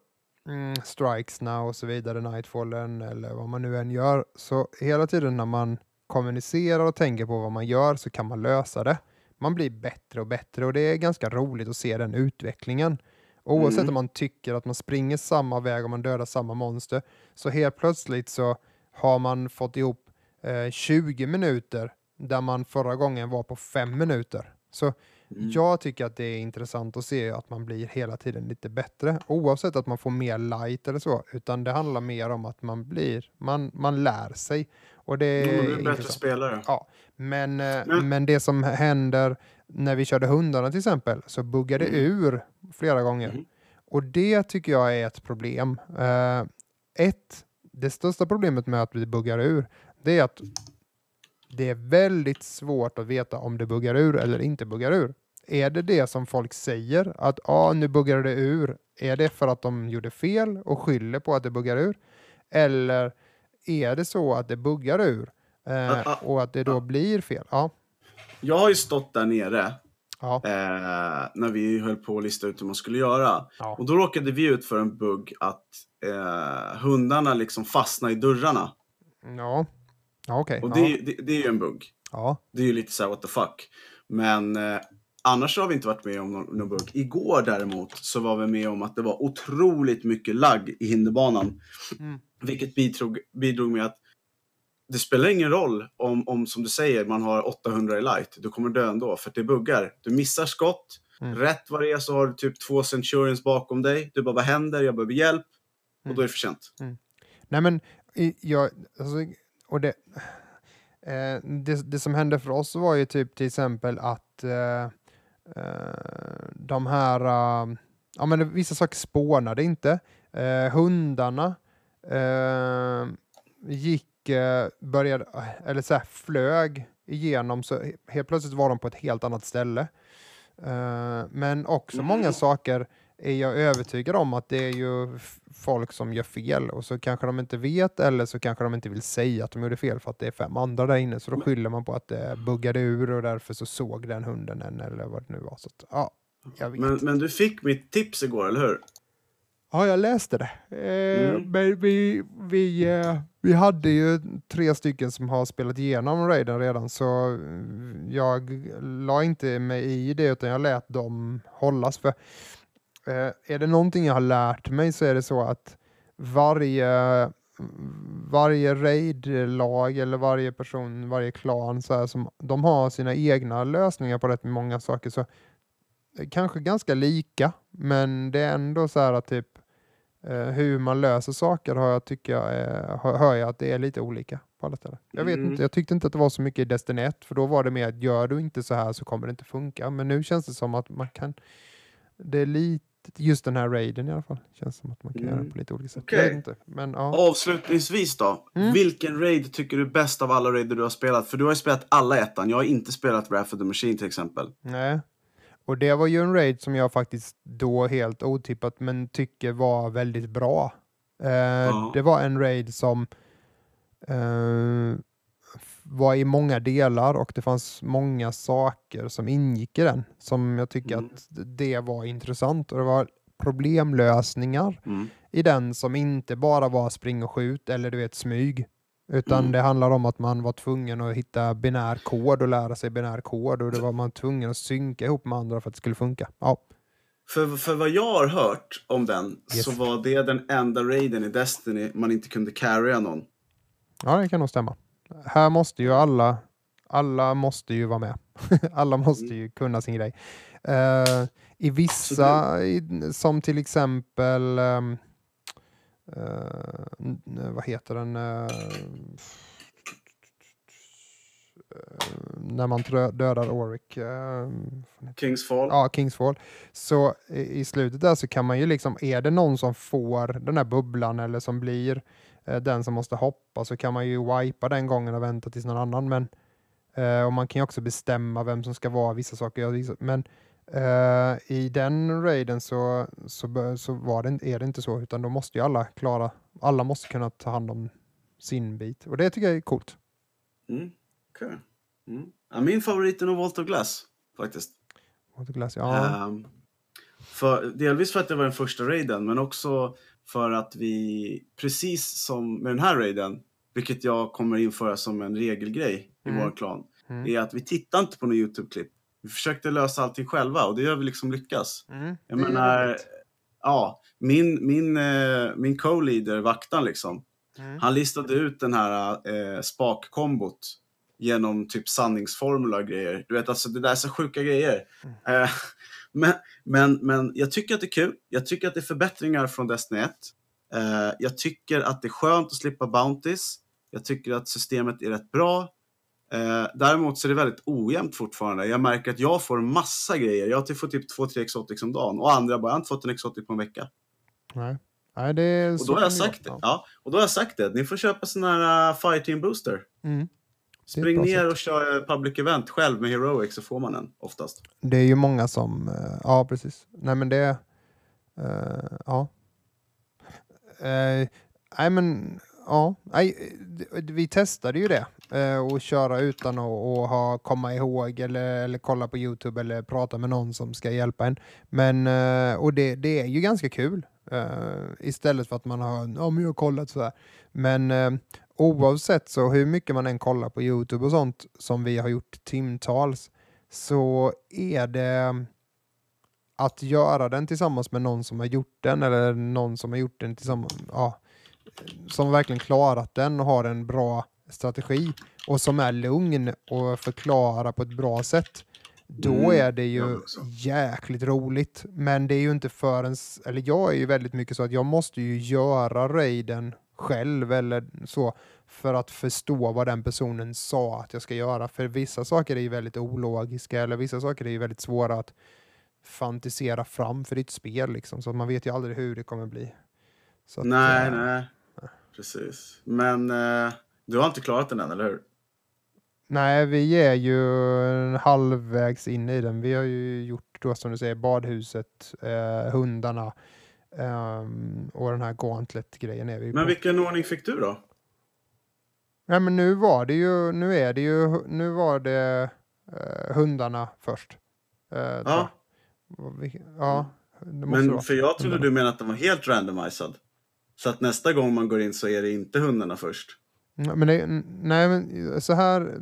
mm, strikesna och så vidare, nightfallen eller vad man nu än gör, så hela tiden när man kommunicerar och tänker på vad man gör så kan man lösa det. Man blir bättre och bättre och det är ganska roligt att se den utvecklingen. Oavsett Mm. om man tycker att man springer samma väg och man dödar samma monster, så helt plötsligt så har man fått ihop eh, 20 minuter där man förra gången var på 5 minuter. Så Mm. jag tycker att det är intressant att se att man blir hela tiden lite bättre, oavsett att man får mer light eller så, utan det handlar mer om att man blir, man, man lär sig. Och det är blir bättre intressant. spelare. Ja, men, eh, Men- men det som händer när vi körde hundarna till exempel, så buggar det Mm. ur flera gånger. Mhm. Och det tycker jag är ett problem. Eh, ett, det största problemet med att det buggar ur, det är att det är väldigt svårt att veta om det buggar ur eller inte buggar ur. Är det det som folk säger, att ah, nu buggar det ur, är det för att de gjorde fel och skyller på att det buggar ur? Eller är det så att det buggar ur eh, Ah, ah, och att det då blir fel? Ja, Jag har ju stått där nere ja, eh, när vi höll på att lista ut hur man skulle göra. ja. Och då råkade vi ut för en bugg att eh, hundarna liksom fastnade i dörrarna. ja. ja okej. Och det, det, det är ju en bugg. ja. Det är ju lite så här what the fuck. Men eh, annars har vi inte varit med om någon, någon bugg. Igår däremot så var vi med om att det var otroligt mycket lagg i hinderbanan. Mm. Vilket bidrog, bidrog med att det spelar ingen roll om, om, som du säger, man har 800 i light. Du kommer dö ändå, för det buggar. Du missar skott. Mm. Rätt vad det är så har du typ två centurions bakom dig. Du bara, vad händer? Jag behöver hjälp. Och Mm. då är det för sent. Nej men, jag, alltså, och det, eh, det, det som hände för oss var ju typ till exempel att eh, eh, de här, eh, ja men vissa saker spånade inte. Eh, hundarna eh, gick, eh, började, eller så här, flög igenom så he- helt plötsligt var de på ett helt annat ställe. Eh, men också Mm. många saker är jag övertygad om att det är ju folk som gör fel och så kanske de inte vet eller så kanske de inte vill säga att de gjorde fel för att det är fem andra där inne så då skyller man på att det buggade ur och därför så såg den hunden en eller vad det nu var. Så att, ja, jag vet. Men, men du fick mitt tips igår, eller hur? Ja, jag läste det. Eh, Mm. Men vi, vi, eh, vi hade ju tre stycken som har spelat igenom raiden redan, så jag la inte mig i det, utan jag lät dem hållas. För eh, är det någonting jag har lärt mig så är det så att varje, varje raid-lag eller varje person, varje klan, så här, som, de har sina egna lösningar på rätt många saker. Så eh, kanske ganska lika, men det är ändå så här att typ hur man löser saker har jag, tycker jag, är, hör jag att det är lite olika på alla ställen. Jag vet Mm. inte, jag tyckte inte att det var så mycket i Destiny 1, för då var det mer att gör du inte så här så kommer det inte funka. Men nu känns det som att man kan, det är lite, just den här raiden i alla fall, känns som att man kan göra Mm. det på lite olika sätt. Vet inte, men ja. Avslutningsvis då. Mm. Vilken raid tycker du är bäst av alla raider du har spelat? För du har ju spelat alla ettan. Jag har inte spelat Wrath of the Machine till exempel. Nej. Och det var ju en raid som jag faktiskt då helt otippat men tycker var väldigt bra. Eh, Det var en raid som eh, var i många delar och det fanns många saker som ingick i den som jag tycker Mm. att det var intressant och det var problemlösningar Mm. i den som inte bara var spring och skjut eller du vet smyg. Utan Mm. det handlar om att man var tvungen att hitta binär kod och lära sig binär kod och det var man tvungen att synka ihop med andra för att det skulle funka. Ja, För, för vad jag har hört om den Yes. så var det den enda raiden i Destiny man inte kunde carrya någon. ja det kan nog stämma. Här måste ju alla, alla måste ju vara med. alla måste Mm. ju kunna sin grej. Eh, I vissa, i, som till exempel, ehm, eh, n- vad heter den? eh, eh, när man dödar Oric. eh, Kingsfall. ja, Kingsfall. Så i, i slutet där så kan man ju liksom, är det någon som får den här bubblan eller som blir eh, den som måste hoppa så kan man ju wipa den gången och vänta tills någon annan. Men, eh, och man kan ju också bestämma vem som ska vara vissa saker. Men eh, i den raiden så, så, så var det, är det inte så, utan då måste ju alla klara, alla måste kunna ta hand om sin bit. Och det tycker jag är coolt. Mm. okej. Mm. Ja, min favorit är nog Vault of Glass, faktiskt. Waterglass, Ja. Ehm, för, delvis för att det var den första raiden, men också för att vi, precis som med den här raiden, vilket jag kommer införa som en regelgrej i Mm. vår klan, Mm. är att vi tittar inte på någon YouTube-klipp. Vi försökte lösa allting själva och det gör vi liksom lyckas. Mm, Jag menar, ja, min, min, eh, min co-leader, vaktan liksom, Mm. han listade ut den här eh, spak-kombot genom typ sanningsformula och grejer. Du vet, alltså det där är så sjuka grejer. Mm. Eh, men, men, men jag tycker att det är kul. Jag tycker att det är förbättringar från Destiny 1. Eh, jag tycker att det är skönt att slippa Bounties. Jag tycker att systemet är rätt bra. Eh, däremot så är det väldigt ojämnt fortfarande. Jag märker att jag får massa grejer. Jag får typ 2-3 exotics om dagen och andra bara, jag har inte fått en exotic på en vecka. Nej. Nej, det är Och då har jag sagt det. Ja, och då har jag sagt det. Ni får köpa sån här uh, Fireteam Booster. Mm. Spring ner och kör eh, public event själv med Heroic så får man en oftast. Det är ju många som, eh, ja precis. Nej men det, eh, ja. Eh, nej men, ja. Nej, vi testade ju det. Eh, och köra utan att och ha, komma ihåg eller, eller kolla på Youtube eller prata med någon som ska hjälpa en. Men, eh, och det, det är ju ganska kul. Eh, istället för att man har, ja men jag har kollat sådär. Men oavsett så hur mycket man än kollar på Youtube och sånt som vi har gjort timtals så är det att göra den tillsammans med någon som har gjort den eller någon som har gjort den tillsammans, ja, som verkligen klarat den och har en bra strategi och som är lugn och förklarar på ett bra sätt. Då Mm, är det ju jäkligt roligt. Men det är ju inte förrän, eller jag är ju väldigt mycket så att jag måste ju göra raiden själv eller så för att förstå vad den personen sa att jag ska göra. För vissa saker är ju väldigt ologiska eller vissa saker är ju väldigt svåra att fantisera fram för ditt spel liksom. Så man vet ju aldrig hur det kommer bli. Att, nej, eh, nej. Precis. Men eh, du har inte klarat den än, eller hur? Nej, vi är ju halvvägs in i den. Vi har ju gjort då som du säger badhuset, eh, hundarna ehm, och den här gauntlet-grejen är vi Men på. vilken ordning fick du då? Nej, men nu var det ju, nu är det ju, nu var det eh, hundarna först. Eh, Ja. ja, Men för jag trodde du menade att den var helt randomized. Så att nästa gång man går in så är det inte hundarna först. Men det, nej, men så här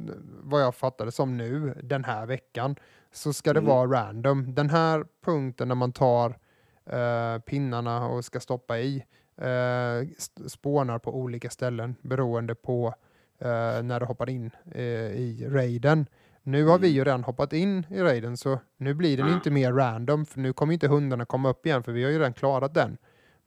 vad jag fattade som nu, den här veckan, så ska det Mm. vara random. Den här punkten när man tar eh, pinnarna och ska stoppa i eh, spånar på olika ställen beroende på eh, när du hoppar in eh, i raiden. Nu har vi Mm. ju redan hoppat in i raiden så nu blir den inte mer random för nu kommer inte hundarna komma upp igen för vi har ju redan klarat den.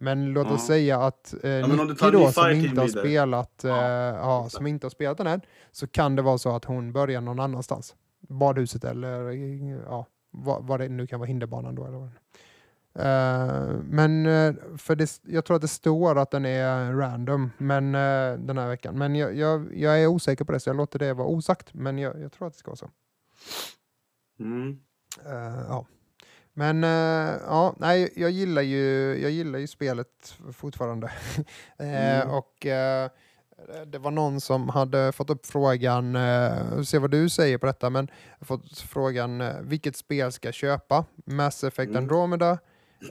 Men låt Ja. oss säga att eh, du Nicky då som inte har spelat, eh, Ja, ja, som inte har spelat den än, så kan det vara så att hon börjar någon annanstans. Badhuset eller ja, vad, vad det nu kan vara, hinderbanan då. Eller vad. Eh, men eh, för det, jag tror att det står att den är random men, eh, den här veckan. Men jag, jag, jag är osäker på det så jag låter det vara osagt. Men jag, jag tror att det ska vara så. Mm. Eh, ja. Men eh, ja, nej, jag gillar ju, jag gillar ju spelet fortfarande. Eh, Mm. Och eh, det var någon som hade fått upp frågan, uh, se vad du säger på detta, men fått frågan eh, vilket spel ska jag köpa? Mass Effect Mm. Andromeda,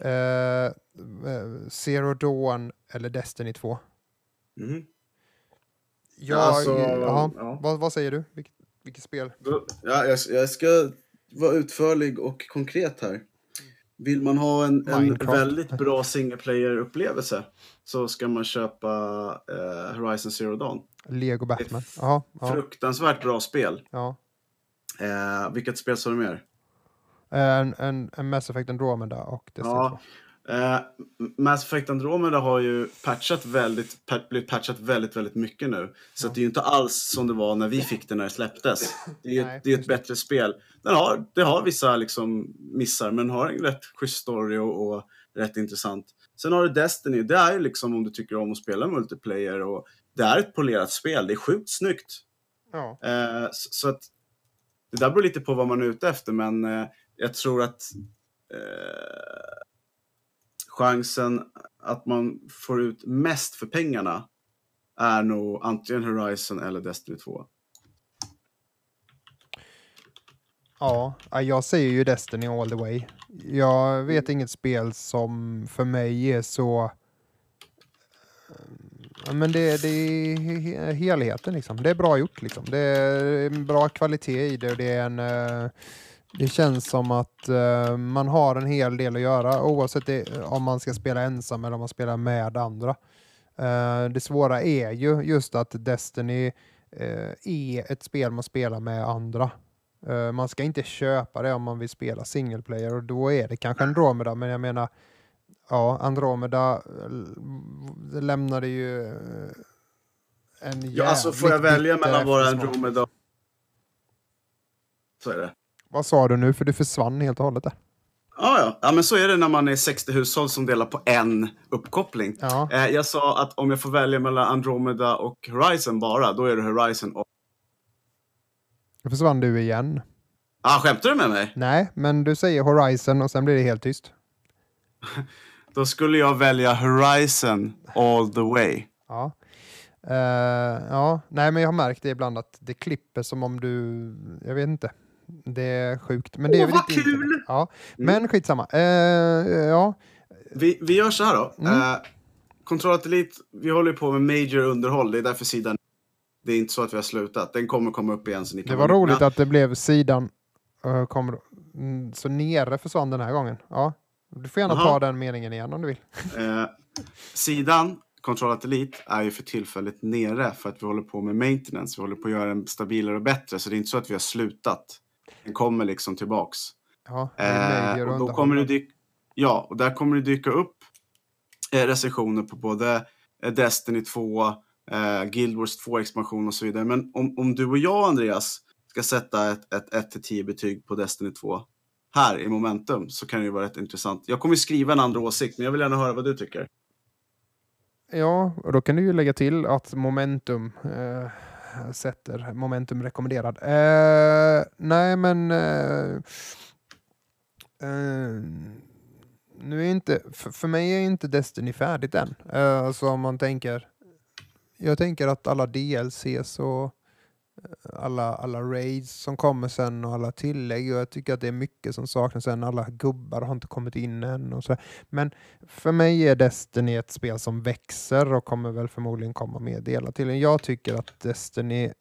eh, eh, Zero Dawn eller Destiny 2? Mm. Jag, Alltså, ja, ja. Vad, vad säger du? Vilket, vilket spel? Ja, jag, jag ska vara utförlig och konkret här. Vill man ha en, en väldigt bra single player-upplevelse så ska man köpa eh, Horizon Zero Dawn. Lego Batman? Jaha, ja, Fruktansvärt bra spel. ja. Eh, vilket spel sa du mer? En, en, en Mass Effect Andromeda och Destiny Ja. 2. Eh, Mass Effect Andromeda har ju patchat väldigt, pat, blivit patchat väldigt, väldigt mycket nu. Så Ja. att det är ju inte alls som det var när vi fick det när det släpptes. Det är, ju Nej, ett- det är ett bättre spel. Den har, det har vissa liksom missar, men har en rätt schysst story och, och rätt intressant. Sen har du Destiny. Det är ju liksom om du tycker om att spela multiplayer och det är ett polerat spel. Det är sjukt snyggt. Ja. Eh, så, så att det där beror lite på vad man är ute efter, men eh, jag tror att eh, chansen att man får ut mest för pengarna är nog antingen Horizon eller Destiny 2. Ja, jag säger ju Destiny all the way. Jag vet inget spel som för mig är så... Eh, men det, det är helheten liksom. Det är bra gjort liksom. Det är en bra kvalitet i det och det är en... Eh, det känns som att eh, man har en hel del att göra oavsett det, om man ska spela ensam eller om man spelar med andra. Eh, Det svåra är ju just att Destiny eh, är ett spel man spelar med andra. Man ska inte köpa det om man vill spela single player och då är det kanske Andromeda, men jag menar ja, Andromeda lämnade ju en Ja, alltså får jag jävligt välja mellan våra. Andromeda Så är det. Vad sa du nu? För du försvann helt och hållet där. Ja, ja. ja, men så är det när man är 60 hushåll som delar på en uppkoppling. Ja, Eh, jag sa att om jag får välja mellan Andromeda och Horizon bara, då är det Horizon och... då försvann du igen. Ah, skämtar du med mig? Nej, men du säger Horizon och sen blir det helt tyst. Då skulle jag välja Horizon all the way. Ja. Eh, ja, nej men jag har märkt det ibland att det klipper som om du, jag vet inte. Det är sjukt. Men det är Åh, väl vad lite kul! internet. Ja, Mm. men skitsamma. Eh, ja, Vi, vi gör så här då. Mm. Eh, Control Elite, vi håller på med major underhåll. Det är därför sidan... Det är inte så att vi har slutat. Den kommer komma upp igen så ni kan det var vara roligt att det blev sidan uh, kommer, mm, så nere försvann den här gången. Ja, du får gärna Aha. ta den meningen igen om du vill. Eh, sidan Control Elite är ju för tillfället nere för att vi håller på med maintenance. Vi håller på att göra den stabilare och bättre. Så det är inte så att vi har slutat. Den kommer liksom tillbaks. Ja, Eh, och då kommer det dyka, ja, och där kommer det dyka upp eh, recensioner på både eh, Destiny 2, eh, Guild Wars 2 expansion och så vidare. Men om, om du och jag, Andreas, ska sätta ett, ett 1-10 betyg på Destiny 2 här i Momentum så kan det ju vara rätt intressant. Jag kommer skriva en andra åsikt, men jag vill gärna höra vad du tycker. Ja, och då kan du ju lägga till att momentum eh, sätter momentum rekommenderad. Eh, nej, men eh, eh, nu är inte, för, för mig är inte Destiny färdigt än. Eh, alltså om man tänker, jag tänker att alla DLCs och alla, alla raids som kommer sen och alla tillägg och jag tycker att det är mycket som saknas sen. Alla gubbar har inte kommit in än och så. Men för mig är Destiny ett spel som växer och kommer väl förmodligen komma mer delar till. Jag tycker att Destiny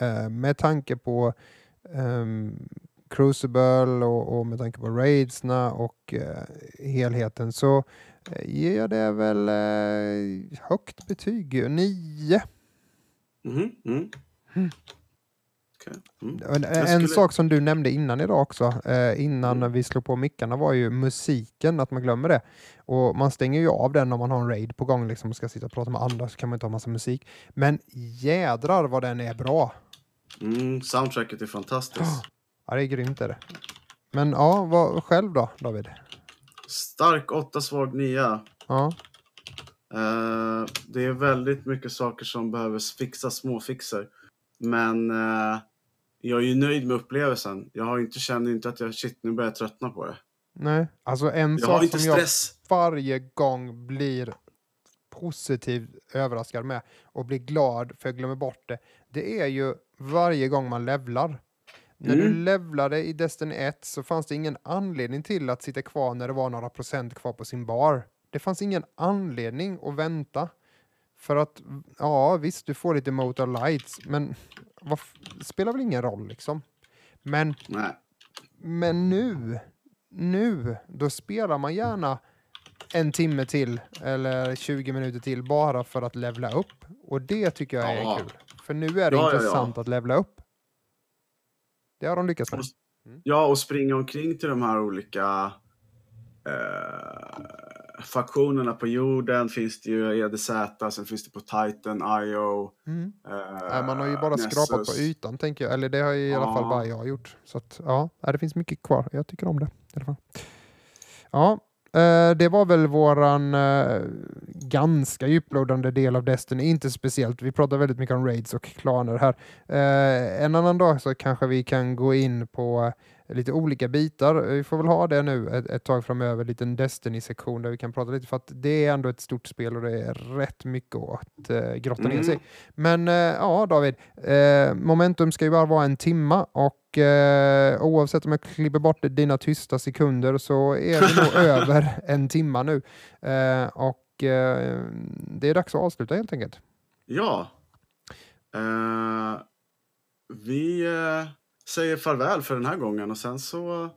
eh, med tanke på um, Crucible och, och, med tanke på raidsna och eh, helheten så eh, ger jag det väl eh, högt betyg, 9. Mhm, mm, mm. Mm. Okay. Mm. En, en skulle... sak som du nämnde innan idag också, eh, innan Mm. vi slog på mickarna var ju musiken, att man glömmer det. Och man stänger ju av den om man har en raid på gång liksom, och ska sitta och prata med andra så kan man inte ha massa musik. Men jädrar vad den är bra! Mm, soundtracket är fantastiskt. Ja, det är grymt är det. Men ja, vad själv då David? Stark 8, svag 9. Ja, Eh, det är väldigt mycket saker som behöver fixas, småfixer. Men eh, jag är ju nöjd med upplevelsen. Jag har inte, känner inte att jag, shit, nu börjar jag tröttna på det. nej. Alltså en Jag sak som jag stress. varje gång blir positivt överraskad med och blir glad för jag glömmer bort det. Det är ju varje gång man levlar. När du Mm. levlade i Destiny 1 så fanns det ingen anledning till att sitta kvar när det var några procent kvar på sin bar. Det fanns ingen anledning att vänta. För att, ja visst, du får lite motor lights, men vad spelar väl ingen roll liksom. Men Nej. men nu, nu, då spelar man gärna en timme till eller 20 minuter till bara för att levla upp. Och det tycker jag är Ja. kul. För nu är det Ja, ja, ja. intressant att levla upp. Det har de lyckats med. Ja, och springa omkring till de här olika eh, faktionerna på jorden. Finns det ju EDZ, sen finns det på Titan, IO. Mm. Eh, man har ju bara skrapat på Nessus. ytan tänker jag. Eller det har ju i alla fall Ja. bara jag gjort. Så att, ja, det finns mycket kvar. Jag tycker om det. I alla fall. Ja, eh, det var väl våran eh, ganska djuplodande del av Destiny. Inte speciellt. Vi pratar väldigt mycket om raids och klaner här. Eh, en annan dag så kanske vi kan gå in på lite olika bitar. Vi får väl ha det nu ett, ett tag framöver, en liten Destiny-sektion där vi kan prata lite för att det är ändå ett stort spel och det är rätt mycket att eh, grotta ner Mm. sig. Men eh, ja, David, eh, momentum ska ju bara vara en timma och eh, oavsett om jag klipper bort dina tysta sekunder så är vi nog över en timma nu. Eh, och eh, det är dags att avsluta helt enkelt. Ja. Eh, vi eh, säger farväl för den här gången och sen så...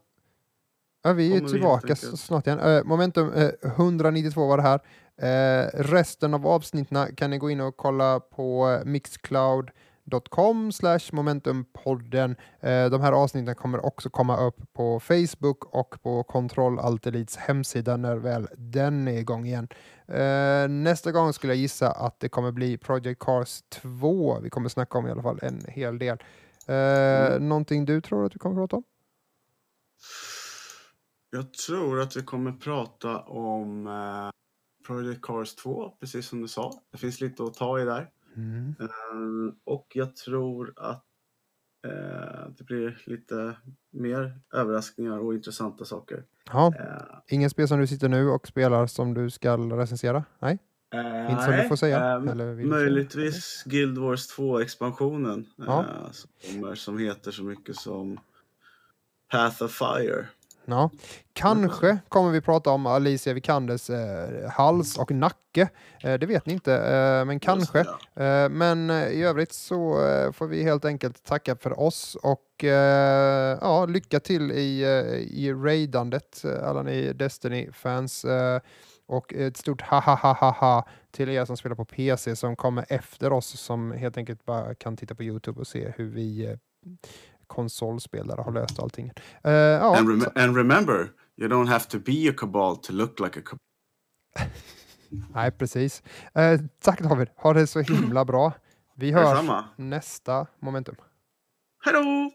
Ja, vi är tillbaka så snart igen. Eh, momentum eh, 192 var det här. Eh, resten av avsnitten kan ni gå in och kolla på mixcloud.com slash momentumpodden. De här avsnitten kommer också komma upp på Facebook och på Kontroll Alt Elites hemsida när väl den är igång igen. Nästa gång skulle jag gissa att det kommer bli Project Cars 2. Vi kommer snacka om i alla fall en hel del. Eh, Mm. Någonting du tror att vi kommer prata om? Jag tror att vi kommer prata om eh, Project Cars 2, precis som du sa. Det finns lite att ta i där. Mm. Eh, och jag tror att eh, det blir lite mer överraskningar och intressanta saker. Ja. Eh, Ingen spel som du sitter nu och spelar som du ska recensera? Nej? Eh, Inte som du får säga, eh, eller du säga? möjligtvis Guild Wars 2-expansionen. Ja. Eh, som, som heter så mycket som Path of Fire. Ja. Kanske kommer vi prata om Alicia Vikanders eh, hals och nacke. Eh, det vet ni inte, eh, men kanske. Just det, Eh, men eh, i övrigt så eh, får vi helt enkelt tacka för oss och eh, ja, lycka till i, eh, i raidandet, eh, alla ni Destiny-fans. Och ett stort ha ha ha ha ha till er som spelar på PC som kommer efter oss som helt enkelt bara kan titta på Youtube och se hur vi eh, konsolspelare har löst allting. Eh, ja, And, rem- and remember, you don't have to be a cabal to look like a cabal. nej, precis. Eh, tack David, ha det så himla bra. Vi hörs Detsamma. nästa momentum. Hej då!